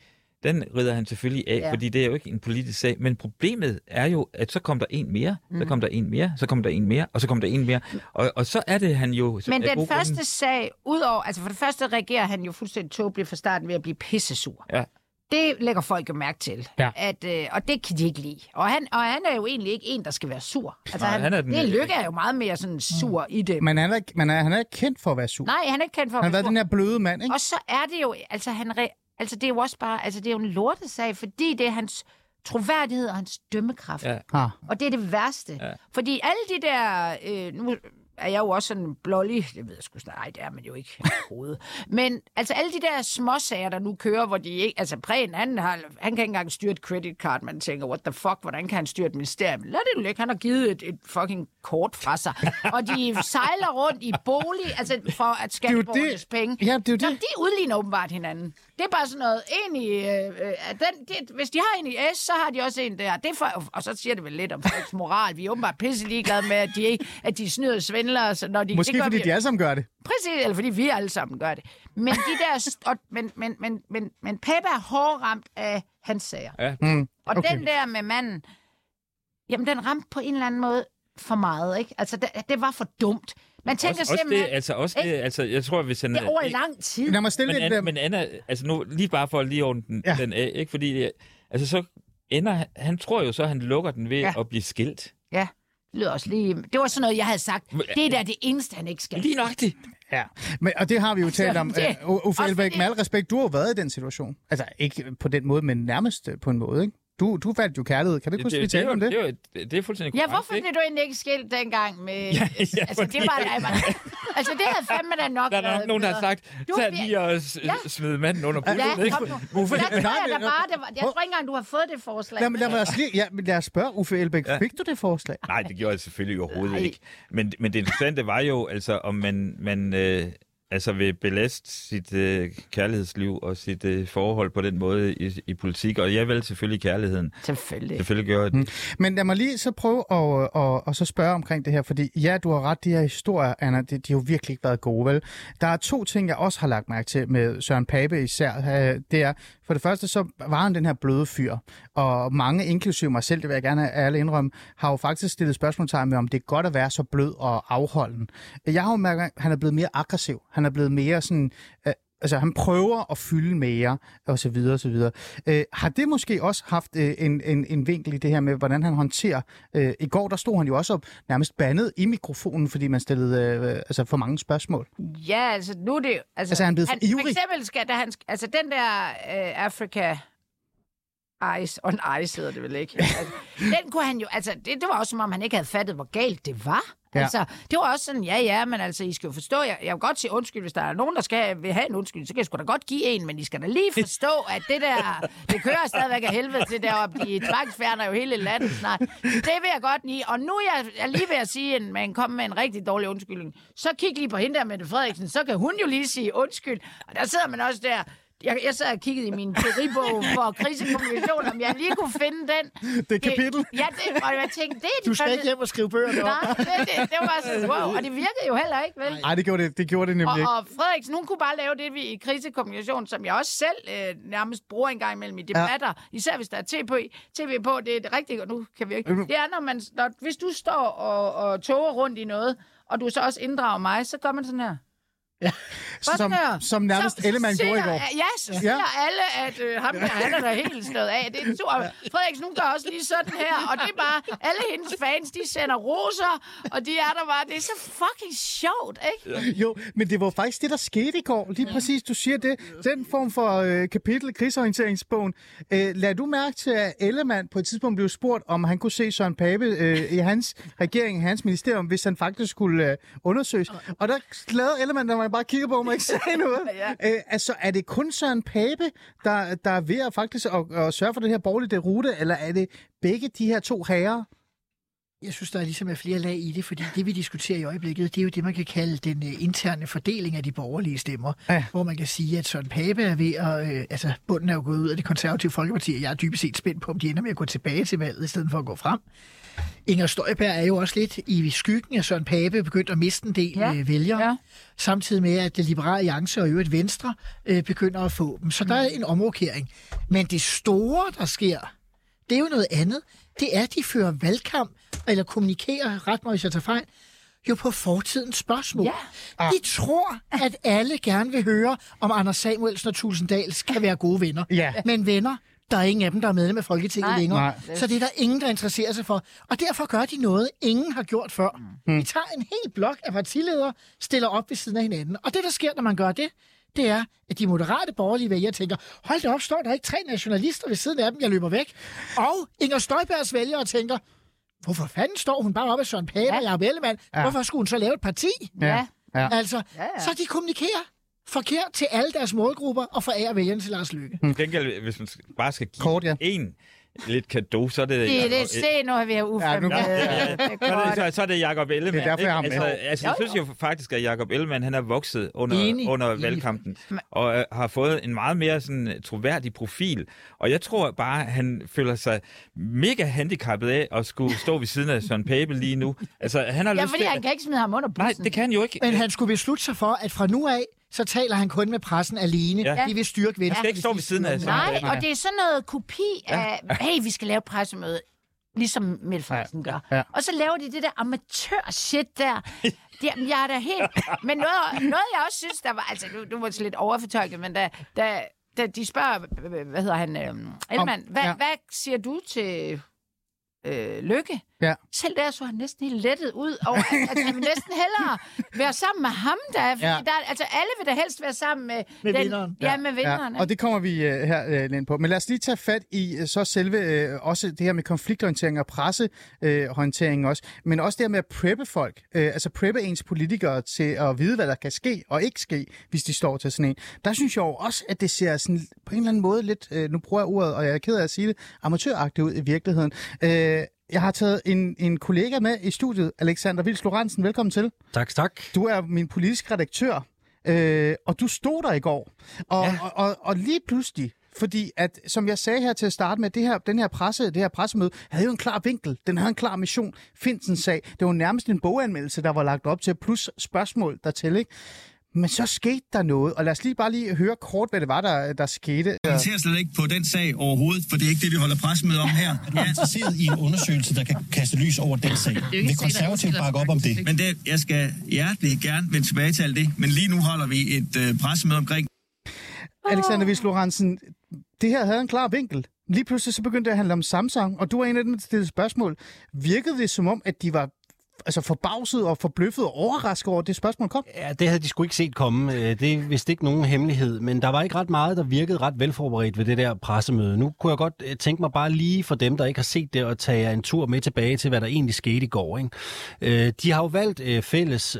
den rider han selvfølgelig af,
Ja.
fordi det er jo ikke en politisk sag. Men problemet er jo, at så kom der en mere, mm. så kom der en mere, så kom der en mere, og så kom der en mere. Og, og så er det han jo...
Men den første
grunde-
sag, udover, altså for det første reagerer han jo fuldstændig tåbeligt fra starten ved at blive pissesur.
Ja.
Det lægger folk jo mærke til.
Ja.
At, øh, og det kan de ikke lide. Og han, og han er jo egentlig ikke en, der skal være sur. Altså,
Nej,
han,
han er den-
det lykke er jo meget mere sådan sur i det.
Men han er, ikke- man er, han er ikke kendt for at være sur.
Nej, han er ikke kendt for at
han har
være
været den her bløde mand, ikke?
Og så er det jo, altså han, re- altså det er jo også bare, altså det er jo en lortesag, fordi det er hans troværdighed og hans dømmekraft.
Ja.
Ah.
Og det er det værste. Ja. Fordi alle de der... Øh, nu er jeg jo også sådan blålig. Det ved jeg sgu snart. Nej, det er man jo ikke overhovedet. Men altså alle de der småsager, der nu kører, hvor de ikke... Altså Prehn, han, har, han kan ikke engang styre et credit card. Man tænker, what the fuck, hvordan kan han styre et ministerium? Lad det nu ligge. Han har givet et, et fucking kort fra sig. Og de sejler rundt i bolig, altså for at skatteborgernes
det-
penge.
Ja, det er jo
Nå,
det.
de udligner åbenbart hinanden. Det er bare sådan noget, en i, øh, øh, den, det, hvis de har en i S, så har de også en der. Det er for, og så siger det vel lidt om folks moral. Vi er åbenbart pisse ligeglade med, at de, ikke, at de snyder svindlere. Så når de,
Måske
det gør
fordi
vi,
de alle sammen gør det.
Præcis, eller fordi vi alle sammen gør det. Men de der, og, men, men, men, men, men Peppe er hårdt ramt af hans sager.
Ja.
Mm.
Og
Okay.
okay. den der med manden, jamen den ramte på en eller anden måde for meget, ikke? Altså, det, det var for dumt. Man tænker
Også, også
simpelthen,
det, altså, også det,
Ikke?
altså, jeg tror, hvis han...
det er over lang tid.
Lad mig stille
Men,
lidt...
Anna,
øh,
men Anna, altså nu, lige bare for at lige ordne den,
Ja.
den af, ikke? Fordi, det- altså så ender han, han tror jo så, at han lukker den ved
Ja.
at blive skilt.
Ja, det lyder også lige... Det var sådan noget, jeg havde sagt. Det er da det eneste, han ikke skal.
Lige nøjagtigt.
Ja, men, og det har vi jo talt om.
det-
Uh, Uffe
også
Elbæk,
fordi-
med al respekt, du har været i den situation. Altså, ikke på den måde, men nærmest øh, på en måde, ikke? Du, du fandt jo kærlighed. Kan du ikke huske, vi
det,
talte om det?
Det, er, det, det er fuldstændig
Ja,
korrekt,
hvorfor
ikke?
blev du egentlig ikke skilt dengang med...
Ja, ja,
altså, det
fordi-
var altså, det havde fandme da nok
Der er nok nogen, der har sagt,
Du
tag
bliver-
lige og s-
Ja.
smide manden under pulten.
Ja,
ikke?
kom nu.
Uffe,
Der tror
nej,
jeg da
men-
bare, det var... Jeg tror ikke engang, du har fået det forslag.
Lad, mig- lad, mig lige, ja, men lad os spørge Uffe Elbæk.
Ja.
Fik du det forslag?
Nej, det gjorde jeg selvfølgelig overhovedet
Nej.
ikke. Men, men det interessante var jo, altså, om man, man, øh, altså vil belaste sit øh, kærlighedsliv og sit øh, forhold på den måde i, i politik, og jeg vil selvfølgelig kærligheden.
Selvfølgelig.
Selvfølgelig gør jeg det.
Men lad mig lige så prøve at, at, at så spørge omkring det her, fordi ja, du har ret, de her historier, Anna, de, de har jo virkelig ikke været gode, vel? Der er to ting, jeg også har lagt mærke til med Søren Pape især. Øh, Det er, for det første, så var han den her bløde fyr, og mange, inklusive mig selv, det vil jeg gerne alle indrømme, har jo faktisk stillet spørgsmålstegn med, om det er godt at være så blød og afholden. Jeg har jo mærket, at han er blevet mere aggressiv. Han er blevet mere sådan... Øh, altså, han prøver at fylde mere, og så videre, og så videre. Øh, har det måske også haft øh, en, en, en vinkel i det her med, hvordan han håndterer... Øh, I går, der stod han jo også op nærmest bandet i mikrofonen, fordi man stillede øh, altså for mange spørgsmål.
Ja, altså nu er det altså,
Altså, er han blevet for
For
ivrig?
eksempel skal, da han, altså den der øh, Africa Ice, on Ice hedder det vel ikke? Altså, den kunne han jo, altså det, det var også som om han ikke havde fattet, hvor galt det var.
Ja.
Altså, det var også sådan, ja, ja, men altså, I skal jo forstå, jeg, jeg vil godt sige undskyld, hvis der er nogen, der skal vil have en undskyld, så kan jeg sgu da godt give en, men I skal da lige forstå, at det der, det kører stadigvæk af helvede til deroppe, de tvangsfjerner jo hele landet snart. Det vil jeg godt lide, og nu er jeg, jeg er lige ved at sige, at man kommer med en rigtig dårlig undskyldning. Så kig lige på hende der, Mette Frederiksen, så kan hun jo lige sige undskyld. Og der sidder man også der, jeg, jeg sad og kiggede i min teoribog for krisekommunikation, om jeg lige kunne finde den.
Det kapitel?
Ja, det, og jeg tænkte, det er de
Du skal ikke hjem og skrive bøger deroppe.
Nej, det, det, det var sådan, wow, og det virkede jo heller ikke, vel?
Nej, det gjorde det, det, gjorde det nemlig
Og,
ikke.
og Frederiksen, hun kunne bare lave det vi, i krisekommunikation, som jeg også selv øh, nærmest bruger en gang imellem i debatter, ja. især hvis der er TV på, TV på, det er det rigtige, og nu kan vi ikke. Det er, når man, når, hvis du står og, og toger rundt i noget, og du så også inddrager mig, så gør man sådan her.
Som,
der.
som nærmest
Så
Ellemann gjorde i går.
Ja, så siger ja. alle, at øh, ham der, han er da helt stået af. Det er en stor... Frederiksen, hun gør også lige sådan her, og det er bare... Alle hendes fans, de sender roser, og de er der bare... Det er så fucking sjovt, ikke?
Jo, men det var faktisk det, der skete i går. Lige præcis, du siger det. Den form for øh, kapitel i krigsorienteringsbogen. Øh, lad du mærke til, at Ellemann på et tidspunkt blev spurgt, om han kunne se Søren Pape øh, i hans regering, i hans ministerium, hvis han faktisk skulle øh, undersøges. Og der lavede Ellemann, der man bare kigger på, om man ikke sagde noget.
Ja.
øh, altså, er det kun Søren Pape, der, der er ved at faktisk at, at sørge for den her borgerlige rute, eller er det begge de her to herrer?
Jeg synes, der er ligesom er flere lag i det, fordi det, vi diskuterer i øjeblikket, det er jo det, man kan kalde den uh, interne fordeling af de borgerlige stemmer.
Ja.
Hvor man kan sige, at Søren Pape er ved at... Øh, altså, bunden er jo gået ud af det konservative folkeparti, og jeg er dybest set spændt på, om de ender med at gå tilbage til valget, i stedet for at gå frem. Inger Støjberg er jo også lidt i skyggen af Søren Pape, begyndt at miste en del
Ja.
øh, vælgere.
Ja.
Samtidig med, at det liberale alliance og øvrigt Venstre øh, begynder at få dem. Så der er en omrokering. Men det store, der sker, det er jo noget andet. Det er, at de fører valgkamp, eller kommunikerer, ret mig, hvis jeg tager fejl, jo på fortidens spørgsmål.
Ja.
De tror, at alle gerne vil høre, om Anders Samuelsen og Tulsendals kan være gode venner.
Ja.
Men venner, der er ingen af dem, der er medlem af Folketinget
Nej.
længere.
Nej.
Så det er der ingen, der interesserer sig for. Og derfor gør de noget, ingen har gjort før. Mm. Vi tager en hel blok af partiledere, stiller op ved siden af hinanden. Og det, der sker, når man gør det, det er, at de moderate borgerlige vælgere tænker, hold da op, står der ikke tre nationalister ved siden af dem, jeg løber væk. Og Inger Støjbergs vælgere tænker, hvorfor fanden står hun bare op af Søren Pape
Ja.
og Jacob Ellemann?
Ja.
Hvorfor skulle hun så lave et parti?
Ja.
ja.
Altså,
Ja, ja.
så de kommunikerer forkert til alle deres målgrupper og forærer vælgerne til Lars Løkke.
Til gengæld, hvis man bare skal give
Kort, ja.
en lidt kado, så er det...
Det, det, se, nu har vi her
Ja, nu-. Ja,
Det er
Så er, det, så, så er det Jacob Ellemann.
Det er derfor, jeg har
ikke?
med.
altså, altså, jeg synes jo faktisk, at Jacob Ellemann han er vokset under,
Enig.
under
Enig.
valgkampen, og øh, har fået en meget mere sådan, troværdig profil. Og jeg tror bare, at han føler sig mega handicappet af at skulle stå ved siden af Søren Pape lige nu. Altså, han har
Ja,
lyst
fordi
til...
han kan ikke smide ham under
Nej,
bussen.
det kan han jo ikke.
Men han skulle beslutte sig for, at fra nu af, så taler han kun med pressen alene.
Ja.
Det vil styrke Venstre.
Han skal ikke stå ved siden af
Nej, og det er sådan noget kopi af, hey, vi skal lave pressemøde, ligesom Mette Frederiksen gør.
Ja.
Og så laver de det der amatør-shit der. Det, jeg er da helt... Men noget, noget, jeg også synes, der var... Altså, nu, nu var det lidt overfortolket, men da, da, da de spørger, hvad hedder han, øhm, Ellemann, hvad,
ja.
hvad siger du til øh, Lykke?
Ja.
Selv der så han næsten helt lettet ud over, at, at han vil næsten hellere være sammen med ham, der, fordi
Ja.
der, altså alle vil da helst være sammen med,
Med
den,
vinderen.
Ja, med vinderen.
Ja, og det kommer vi uh, her uh, ind på. Men lad os lige tage fat i uh, så selve uh, også det her med konfliktorientering og pressehåndtering uh, også, men også det her med at preppe folk, uh, altså preppe ens politikere til at vide, hvad der kan ske og ikke ske, hvis de står til sådan en. Der synes jeg jo også, at det ser sådan på en eller anden måde lidt, uh, nu bruger jeg ordet, og jeg er ked af at sige det, amatøragtigt ud i virkeligheden. Uh, jeg har taget en, en kollega med i studiet, Alexander Vils Lorentzen. Velkommen til.
Tak, tak.
Du er min politiske redaktør. Øh, og du stod der i går. Og, ja. og, og, og lige pludselig, fordi at, som jeg sagde her til at starte med, det her, den her presse, det her pressemøde, havde jo en klar vinkel. Den havde en klar mission. Finsens sag. Det var nærmest en boganmeldelse, der var lagt op til, plus spørgsmål dertil, ikke? Men så skete der noget, og lad os lige bare lige høre kort, hvad det var, der, der skete.
Jeg kommenterer slet ikke på den sag overhovedet, for det er ikke det, vi holder pressemøde om her. Jeg er interesseret i en undersøgelse, der kan kaste lys over den sag. Vil konservativt bakke op om det? Men det, jeg skal hjertelig gerne vende tilbage til alt det, men lige nu holder vi et øh, pressemøde omkring
Alexander Vils Lorentzen, det her havde en klar vinkel. Lige pludselig så begyndte det at handle om Samsung, og du var en af dem, der stillede spørgsmål. Virkede det som om, at de var altså forbavset og forbløffet og overrasket over, at det spørgsmål kom?
Ja, det havde de sgu ikke set komme. Øh, Det er vist ikke nogen hemmelighed, men der var ikke ret meget, der virkede ret velforberedt ved det der pressemøde. Nu kunne jeg godt øh, tænke mig bare lige for dem, der ikke har set det, at tage en tur med tilbage til, hvad der egentlig skete i går. Ikke? Øh, De har jo valgt fælles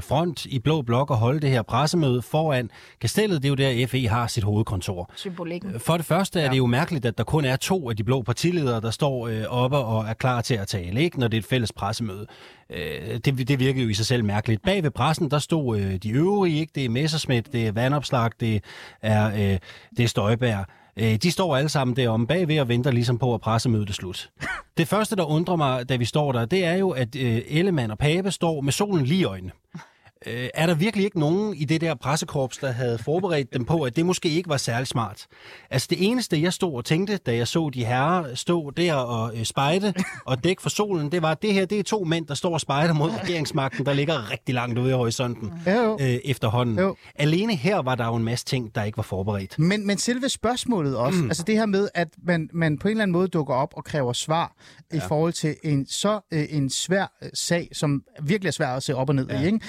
front i Blå Blok at holde det her pressemøde foran kastellet. Det er jo der, FE har sit hovedkontor.
Symbolikken.
For det første er det jo mærkeligt, at der kun er to af de blå partiledere, der står oppe og er klar til at tale, ikke? når det er et fælles pressemøde. Øh, det, det virker jo i sig selv mærkeligt. Bag ved pressen, der stod øh, de øvrige, ikke? det er Messerschmidt, det er Vandopslag, det er, øh, det er Støjbær. Øh, de står alle sammen deromme bagved og venter ligesom på, at pressemødet er slut. Det første, der undrer mig, da vi står der, det er jo, at øh, Ellemann og Pape står med solen lige i øjnene. Øh, er der virkelig ikke nogen i det der pressekorps, der havde forberedt dem på, at det måske ikke var særlig smart? Altså det eneste, jeg stod og tænkte, da jeg så de herrer stå der og øh, spejde og dække for solen, det var, at det her det er to mænd, der står og spejder mod regeringsmagten, der ligger rigtig langt ude i horisonten
Ja, jo.
øh, efterhånden.
Jo.
Alene her var der jo en masse ting, der ikke var forberedt.
Men, men selve spørgsmålet også, mm. altså det her med, at man, man på en eller anden måde dukker op og kræver svar ja. i forhold til en så øh, en svær øh, sag, som virkelig er svær at se op og ned ja. i, ikke?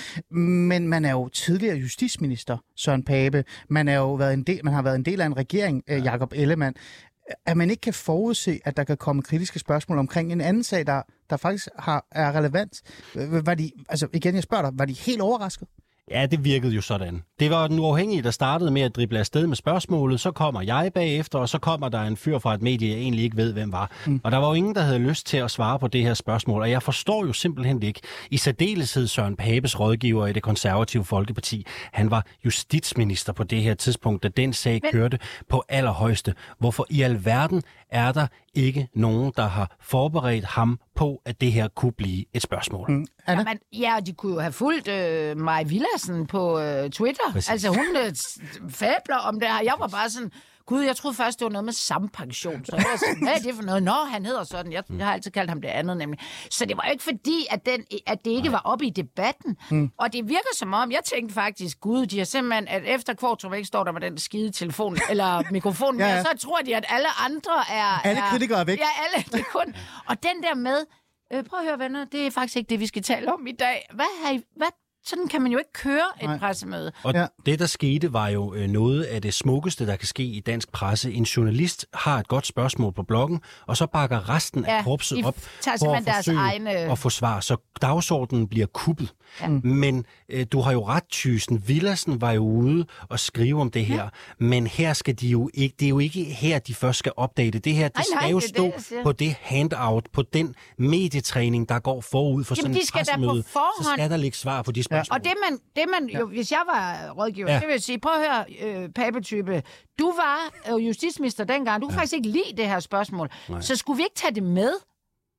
Men man er jo tidligere justitsminister, Søren Pape. Man, er jo været en del, man har været en del af en regering, ja. Jakob Ellemann. At man ikke kan forudse, at der kan komme kritiske spørgsmål omkring en anden sag, der, der faktisk har, er relevant. Øh, Var de, altså igen, jeg spørger dig, var de helt overrasket?
Ja, det virkede jo sådan. Det var den uafhængige, der startede med at drible afsted med spørgsmålet. Så kommer jeg bagefter, og så kommer der en fyr fra et medie, jeg egentlig ikke ved, hvem var. Mm. Og der var jo ingen, der havde lyst til at svare på det her spørgsmål. Og jeg forstår jo simpelthen ikke. I særdeleshed Søren Papes rådgiver i det konservative Folkeparti. Han var justitsminister på det her tidspunkt, da den sag Men... kørte på allerhøjeste. Hvorfor i alverden er der ikke nogen, der har forberedt ham på, at det her kunne blive et spørgsmål? Mm.
Anna?
Jamen, ja, og de kunne jo have fulgt øh, Maja Villadsen på øh, Twitter.
Præcis.
Altså, hun øh, fabler om det her. Jeg var bare sådan, gud, jeg troede først, det var noget med sampension. Så jeg var sådan, hvad er det for noget? Nå, han hedder sådan. Jeg, jeg har altid kaldt ham det andet, nemlig. Så det var ikke fordi, at, den, at det ikke var oppe i debatten. Mm. Og det virker som om, jeg tænkte faktisk, gud, de har simpelthen, at efter Kvartrup ikke står der med den skide telefon, eller mikrofon,
Ja,
ja, så tror de, at alle andre er...
Alle
er,
kritikere er væk.
Ja, alle. Det kun... Og den der med, øh, prøv at høre venner, det er faktisk ikke det, vi skal tale om i dag. Hvad har I, hvad, sådan kan man jo ikke køre et
Nej.
pressemøde.
Og
Ja.
det, der skete, var jo øh, noget af det smukkeste, der kan ske i dansk presse. En journalist har et godt spørgsmål på bloggen, og så bakker resten
Ja,
af korpset op
tager
for at
deres
forsøge
egne-
at få svar. Så dagsordenen bliver kuppet.
Ja.
Men øh, du har jo ret, Thyssen. Villadsen var jo ude og skrive om det her. Ja. Men her skal de jo ikke, det er jo ikke her, de først skal opdage det. Det her, det
Nej, nej,
skal jo
det det,
stå
siger.
på det handout, på den medietræning, der går forud for
Jamen,
sådan et pressemøde. Så skal der ligge svar på de spørgsmål.
Og det man, det man jo, hvis jeg var rådgiver,
Ja.
ja. det vil jeg sige, prøv at høre, øh, papetype, du var øh, justitsminister dengang, du kunne faktisk ikke lide det her spørgsmål, Nej. så skulle vi ikke tage det med?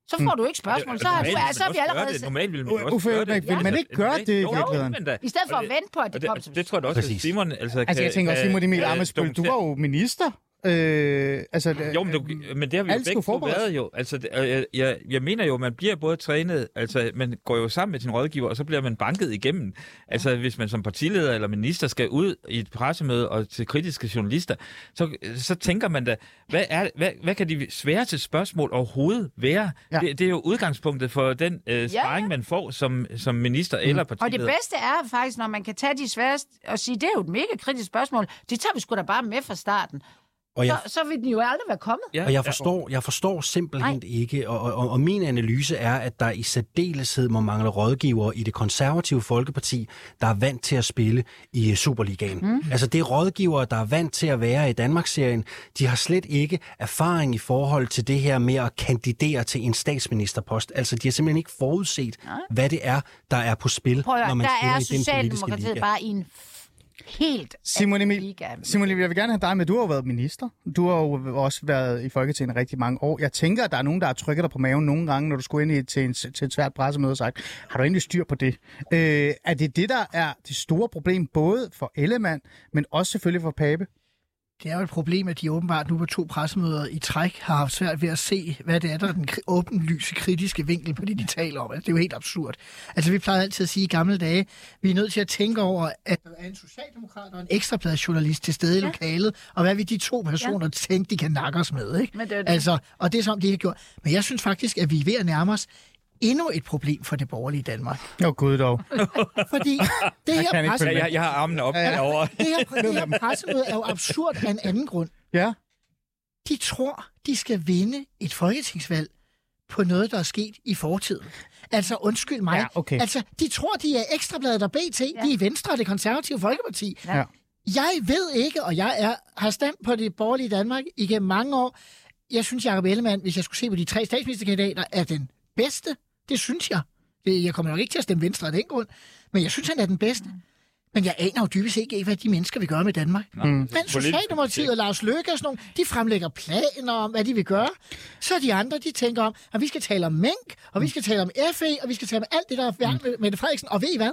Så får du ikke spørgsmål, så, har du,
Normalt
altså, så er vi allerede...
det. Normalt vil man også
Uffe
gøre det.
vil man ikke gøre det i virkeligheden?
I stedet for at vente på, at det
det,
kom
og
som-
det tror jeg da også, at. Simon altså,
Altså, jeg tænker også, Simon Emil Amesbøl, du var jo minister. Øh, altså,
Jo, men, du, men det har vi jo begge to været jo. Altså, det, og jeg, jeg, jeg mener jo, man bliver både trænet, altså man går jo sammen med sin rådgiver, og så bliver man banket igennem. Altså hvis man som partileder eller minister skal ud i et pressemøde og til kritiske journalister, så, så tænker man da, hvad, er, hvad, hvad kan de sværeste spørgsmål overhovedet være?
Ja.
Det, det er jo udgangspunktet for den øh, sparring, ja, man får som, som minister mm. eller
Og
partileder.
det bedste er faktisk, når man kan tage de sværeste og sige, det er jo et mega kritisk spørgsmål, det tager vi sgu da bare med fra starten.
Og jeg,
Så, så vil den jo aldrig være kommet.
Ja,
Og jeg forstår, jeg forstår simpelthen
Nej.
ikke, og, og, og min analyse er, at der i særdeleshed må mangle rådgivere i det konservative Folkeparti, der er vant til at spille i øh, Superligaen. Mm. Altså det er rådgivere, der er vant til at være i Danmarksserien. De har slet ikke erfaring i forhold til det her med at kandidere til en statsministerpost. Altså de har simpelthen ikke forudset, hvad det er, der er på spil,
Prøv at
når man
der
spiller
er
i den politiske liga.
bare i en helt
Simon Emil,
liga.
Simon Emil, jeg vil gerne have dig med. Du har jo været minister. Du har jo også været i Folketinget rigtig mange år. Jeg tænker, at der er nogen, der har trykket dig på maven nogle gange, når du skulle ind i, til, en, til et svært pressemøde og sagt, har du egentlig styr på det? Øh, er det det, der er det store problem, både for Ellemann, men også selvfølgelig for Pape?
Det er jo et problem, at de åbenbart nu på to pressemøder i træk har haft svært ved at se, hvad det er, der er den åbenlyse kritiske vinkel på det, de taler om. Altså, det er jo helt absurd. Altså, vi plejede altid at sige i gamle dage, vi er nødt til at tænke over, at der er en socialdemokrat og en ekstrabladsjournalist til stede i lokalet, og hvad vil de to personer ja. tænke, de kan nakke os med, ikke?
Men det det.
Altså, og det er som de har gjort. Men jeg synes faktisk, at vi er ved at nærme os endnu et problem for det borgerlige Danmark.
Åh, oh, gud dog.
Fordi det her, presse,
følge
Jeg, jeg har armene op ja. derovre.
det her, det her pressemøde er jo absurd af en anden grund.
Ja.
de tror, de skal vinde et folketingsvalg på noget, der er sket i fortiden. Altså, undskyld mig.
Ja, okay.
Altså, de tror, de er ekstrabladet og BT. Ja. De er Venstre og det konservative Folkeparti.
Ja.
Jeg ved ikke, og jeg er, har stemt på det borgerlige Danmark igennem mange år. Jeg synes, Jacob Ellemann, hvis jeg skulle se på de tre statsministerkandidater, er den bedste. Det synes jeg. Jeg kommer nok ikke til at stemme Venstre af den grund, men jeg synes, han er den bedste. Men jeg aner jo dybest ikke, hvad de mennesker vil gøre med Danmark. Mm. Men Socialdemokratiet og Lars Løkke og sådan nogle, de fremlægger planer om, hvad de vil gøre. Så de andre, de tænker om, at vi skal tale om mink, og vi skal tale om FE, og vi skal tale om alt det, der er værd med Mette Frederiksen. Og ved I hvad?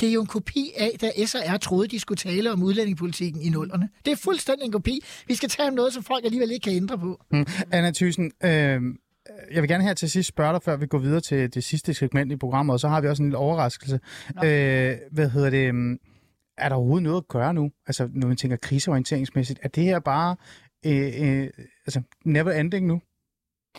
Det er jo en kopi af, da S&R troede, de skulle tale om udlændingepolitikken i nullerne. Det er fuldstændig en kopi. Vi skal tale om noget, som folk alligevel ikke kan ændre på.
Mm. Anna Thyssen, øh, jeg vil gerne her til sidst spørge dig, før vi går videre til det sidste segment i programmet, og så har vi også en lille overraskelse. Øh, hvad hedder det? øhm, Er der overhovedet noget at gøre nu? Altså, når man tænker kriseorienteringsmæssigt, er det her bare øh, øh, altså, never ending nu?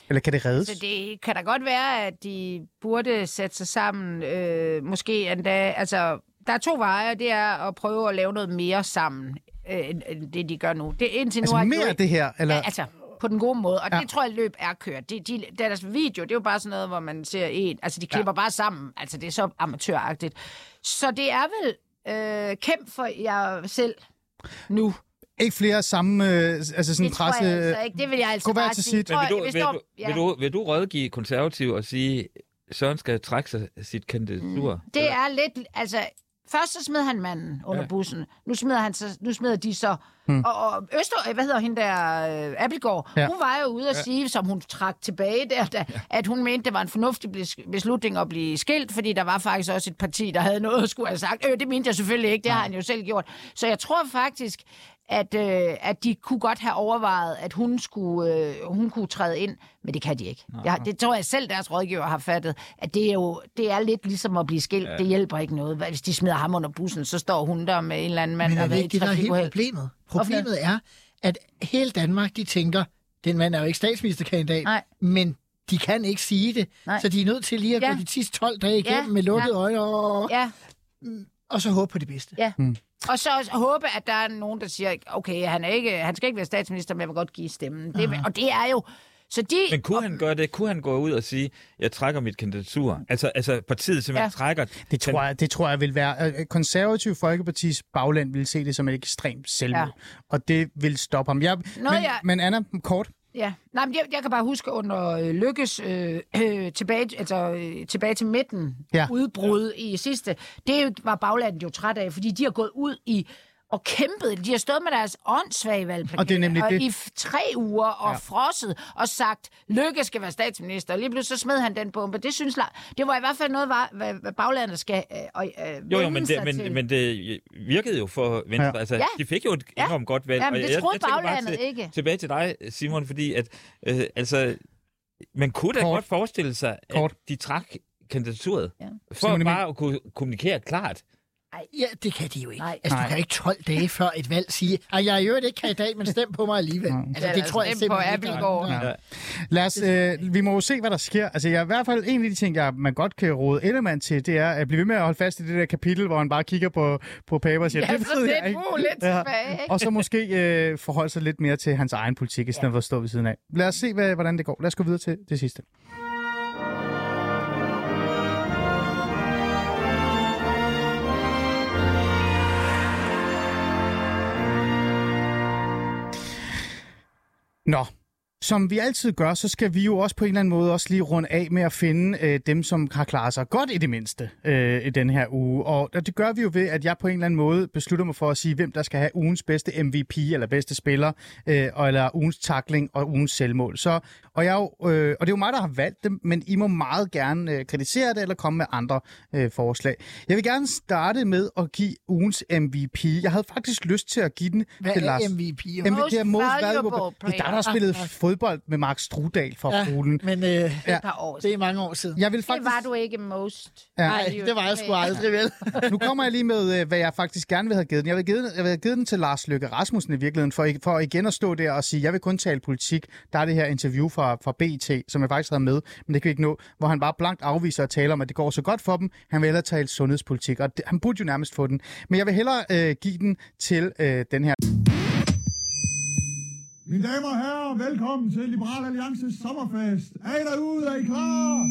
Eller kan det reddes?
Så det kan da godt være, at de burde sætte sig sammen, øh, måske endda, altså, der er to veje, det er at prøve at lave noget mere sammen, øh, end, det de gør nu. Det, indtil
Altså
nu har de jo
mere af det her? Eller?
Ja, altså, på den gode måde. Og
Ja.
det tror jeg, løb er kørt. De, de, deres video, det er jo bare sådan noget, hvor man ser en... Altså, de klipper ja. bare sammen. Altså, det er så amatøragtigt. Så det er vel øh, kæmp for jer selv nu.
Ikke flere samme øh, altså sådan
Det tror
presse...
jeg altså ikke. Det vil jeg altså bare
til
sige.
sit.
Men vil du, vil,
ja.
vil, du, vil du rådgive konservativ og sige, Søren skal trække sig sit kandidatur? Mm.
Det er lidt, altså... Først så smed han manden under
Ja.
ja. bussen. Nu smider, han så, nu smider de så... Hmm. Og, og Øster, hvad hedder hende der, øh, Appelgaard,
Ja.
ja. hun var jo ude at sige, som hun trak tilbage der, da, ja. at hun mente, det var en fornuftig bes- beslutning at blive skilt, fordi der var faktisk også et parti, der havde noget at skulle have sagt. Øh, det mente jeg selvfølgelig ikke, det har han jo selv gjort. Så jeg tror faktisk, at, øh, at de kunne godt have overvejet, at hun, skulle, øh, hun kunne træde ind, men det kan de ikke. Jeg, det tror jeg selv, deres rådgiver har fattet, at det er jo det er lidt ligesom at blive skilt. Ja. Det hjælper ikke noget. Hvis de smider ham under bussen, så står hun der med en eller anden mand,
Men
der
er det ikke det, der er hele problemet? Problemet er, at hele Danmark, de tænker, den mand er jo ikke statsministerkandidat,
Nej.
men de kan ikke sige det,
Nej.
så de er nødt til lige at
Ja.
gå de sidste 12 dage igennem
Ja,
med lukkede
ja.
øjne, og,
Ja,
og så håbe på det bedste.
ja. Og så også håbe, at der er nogen, der siger, okay, han, er ikke, han skal ikke være statsminister, men jeg vil godt give stemmen. Det, og det er jo... Så de,
Men kunne han gøre det? Kunne han gå ud og sige, jeg trækker mit kandidatur? Altså, altså partiet simpelthen ja.
Ja.
trækker...
Det tror, jeg, det tror jeg vil være... øh, Konservativ Folkepartis bagland vil se det som et ekstremt selvmord. Ja.
Ja.
Og det vil stoppe ham. Jeg, men,
jeg-
men Anna, kort.
Ja, Nej, men jeg, jeg kan bare huske under øh, Lykkes øh, øh, tilbage, altså, øh, tilbage til midten
Ja.
ja. udbrud i sidste, det var baglandet jo træt af, fordi de har gået ud i og kæmpet. De har stået med deres åndssvage valgplakater
Og det er nemlig
og
det.
i tre uger og
Ja.
frosset og sagt, Lykke skal være statsminister. Og lige pludselig så smed han den bombe. Det synes jeg, det var i hvert fald noget, var, hvad, hvad baglandet skal øh, øh,
Jo, jo, men det, men,
til.
men det virkede jo for Venstre.
Ja.
Altså,
Ja.
de fik jo et
Ja.
enormt godt valg.
Ja, men
Og
det troede
tænker bare
baglandet
til,
ikke.
Tilbage til dig, Simon, fordi at, øh, altså, man kunne da
Kort.
godt forestille sig,
Kort.
at de trak kandidaturet.
Ja.
For
Simon
bare at kunne kommunikere klart.
Ja, det kan de jo ikke.
Nej.
Altså,
Nej.
du kan ikke 12 dage før et valg sige, at jeg er jo ikke kandidat, men stem på mig alligevel. Altså,
Ja,
det tror jeg
stem på
simpelthen ikke. Ja.
Ja.
Lad os, øh, vi må jo se, hvad der sker. Altså, jeg, i hvert fald en af de ting, jeg, man godt kan råde Ellemann til, det er at blive ved med at holde fast i det der kapitel, hvor han bare kigger på, på paper og siger,
Ja,
det ved
det
jeg ikke.
lidt tilbage, ikke?
Og så måske øh, forholde sig lidt mere til hans egen politik, i stedet for at stå ved siden af. Lad os se, hvad, hvordan det går. Lad os gå videre til det sidste. Nå, Som vi altid gør, så skal vi jo også på en eller anden måde også lige runde af med at finde øh, dem, som har klaret sig godt i det mindste øh, i den her uge. Og det gør vi jo ved, at jeg på en eller anden måde beslutter mig for at sige, hvem der skal have ugens bedste MVP eller bedste spiller, øh, og- eller ugens takling og ugens selvmål. Så, og, jeg, jo, øh, og det er jo mig, der har valgt dem, men I må meget gerne øh, kritisere det eller komme med andre øh, forslag. Jeg vil gerne starte med at give ugens MVP. Jeg havde faktisk lyst til at give den
Hvad
til
er
Lars.
MVP?
Most
er most
valuable
valuable. Det er
player.
dig, der har spillet fodbold med Mark Strudal for
Ja,
Polen.
men øh,
Ja.
Et par år
det
siden.
er mange år siden.
Jeg vil
Det
faktisk...
var du ikke most.
Ja.
Nej, det var jeg sgu aldrig, vel?
Nu kommer jeg lige med, øh, hvad jeg faktisk gerne vil have givet den. Jeg vil have givet, jeg vil have givet den til Lars Løkke Rasmussen i virkeligheden, for, for igen at stå der og sige, jeg vil kun tale politik. Der er det her interview fra, fra BT, som jeg faktisk havde med, men det kan vi ikke nå, hvor han bare blankt afviser at tale om, at det går så godt for dem. Han vil hellere tale sundhedspolitik, og det, han burde jo nærmest få den. Men jeg vil hellere øh, give den til øh, den her.
Mine damer og herrer, velkommen til Liberal Alliances sommerfest. Er I derude? Er I klar?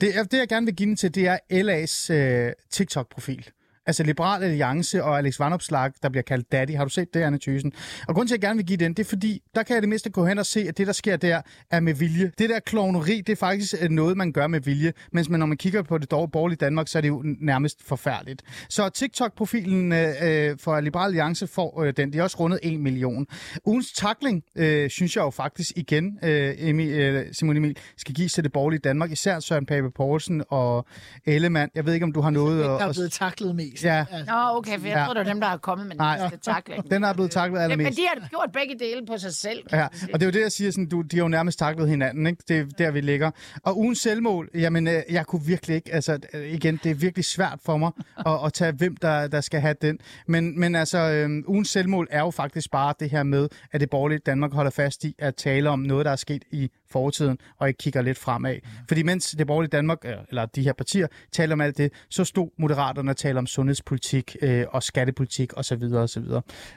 Det, det jeg gerne vil give den til, det er LA's øh, TikTok-profil. Altså Liberal Alliance og Alex Vanopslag, der bliver kaldt Daddy. Har du set det, Anne Thysen? Og grunden til, at jeg gerne vil give den, det er fordi, der kan jeg det mindste gå hen og se, at det, der sker der, er med vilje. Det der klovneri, det er faktisk øh, noget, man gør med vilje. Mens man, når man kigger på det dårlige borgerlige Danmark, så er det jo nærmest forfærdeligt. Så TikTok-profilen øh, øh, for Liberal Alliance får øh, den. De har også rundet 1 million. Ugens takling, øh, synes jeg jo faktisk igen, øh, Emil, øh, Simon Emil, skal gives til det borgerlige Danmark. Især Søren Pape Poulsen og Ellemann. Jeg ved ikke, om du har noget
Der
at...
er blevet taklet mest.
Ja.
Altså,
Nå, okay, for jeg
Ja.
troede, det var dem, der har kommet med den
Nej.
næste takling.
Den er blevet taklet
Ja, men
allermest.
de har gjort begge dele på sig selv.
Ja, og det er jo det, jeg siger, sådan, du, de har jo nærmest taklet hinanden, ikke? Det er der, vi ligger. Og ugens selvmål, jamen, øh, jeg kunne virkelig ikke, altså, øh, igen, det er virkelig svært for mig at, at tage, hvem der, der skal have den. Men, men altså, øh, ugens selvmål er jo faktisk bare det her med, at det borgerlige Danmark holder fast i at tale om noget, der er sket i fortiden, og ikke kigger lidt fremad. Fordi mens det borgerlige Danmark, øh, eller de her partier, taler om alt det, så stod moderaterne og talte om sundhedspolitik øh, og skattepolitik osv. osv.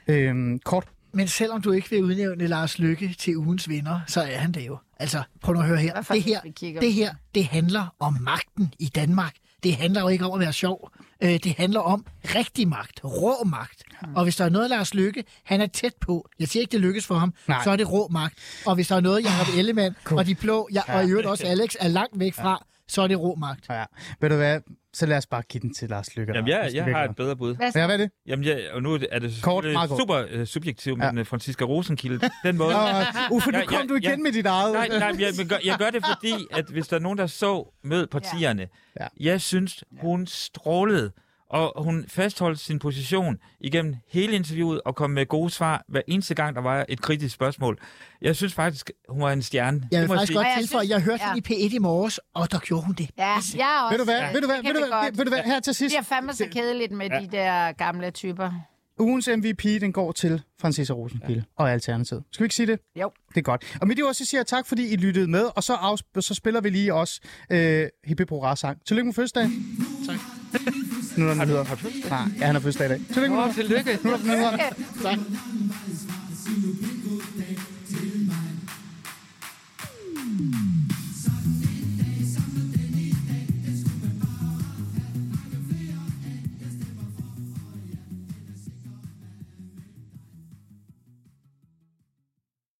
Øh, kort
Men selvom du ikke vil udnævne Lars Lykke til ugens vinder, så er han det jo. Altså, prøv nu at høre her. Det her, det her, det handler om magten i Danmark. Det handler jo ikke om at være sjov. Øh, Det handler om rigtig magt, rå magt. Og hvis der er noget, Lars Lykke, han er tæt på, jeg siger ikke, det lykkes for ham,
Nej.
så er det rå magt. Og hvis der er noget, Jacob Ellemann og de blå, ja, og i øvrigt også Alex, er langt væk fra, så er det rå magt.
Ja, ved du hvad? Så lad os bare give den til Lars Lykke.
Jamen, jeg, jeg har et bedre bud.
Hvad?
Ja, hvad er det?
Jamen, jeg, og nu er det
Kort, kort.
super uh, subjektivt,
Ja.
men uh, Franziska Rosenkilde, den måde...
Nå, Uffe, nu kom
ja,
du igen
ja.
med dit eget.
Nej, nej, jeg, men gør, jeg gør det, fordi at hvis der er nogen, der så mød partierne,
Ja.
ja. jeg synes, hun strålede, og hun fastholdt sin position igennem hele interviewet og kom med gode svar hver eneste gang, der var et kritisk spørgsmål. Jeg synes faktisk, hun var en stjerne.
Jeg vil
Det
faktisk
sige.
godt
jeg
tilføje,
synes-
jeg hørte
ja.
hende i P1 i morges, og der gjorde hun det.
Ja, jeg er også.
Ved du hvad?
Ja,
Ved du hvad?
det
Ved du hvad? Ved du hvad? Her til
Det
sidst.
bliver fandme så kedeligt med de der gamle typer.
Ugens MVP, den går til Francesa Rosenkilde og Alternativet. Skal vi ikke sige det?
Jo.
Det er godt. Og med det ord, så siger jeg tak, fordi I lyttede med, og så, afsp- så spiller vi lige også øh, Hurra sang. Tillykke med fødselsdagen. Tak. Nu er der nyheder. Har du fødselsdag? Nej, ja, han har fødselsdag i dag. Tillykke.
Åh, tillykke.
Nu er der nyheder.
Tak.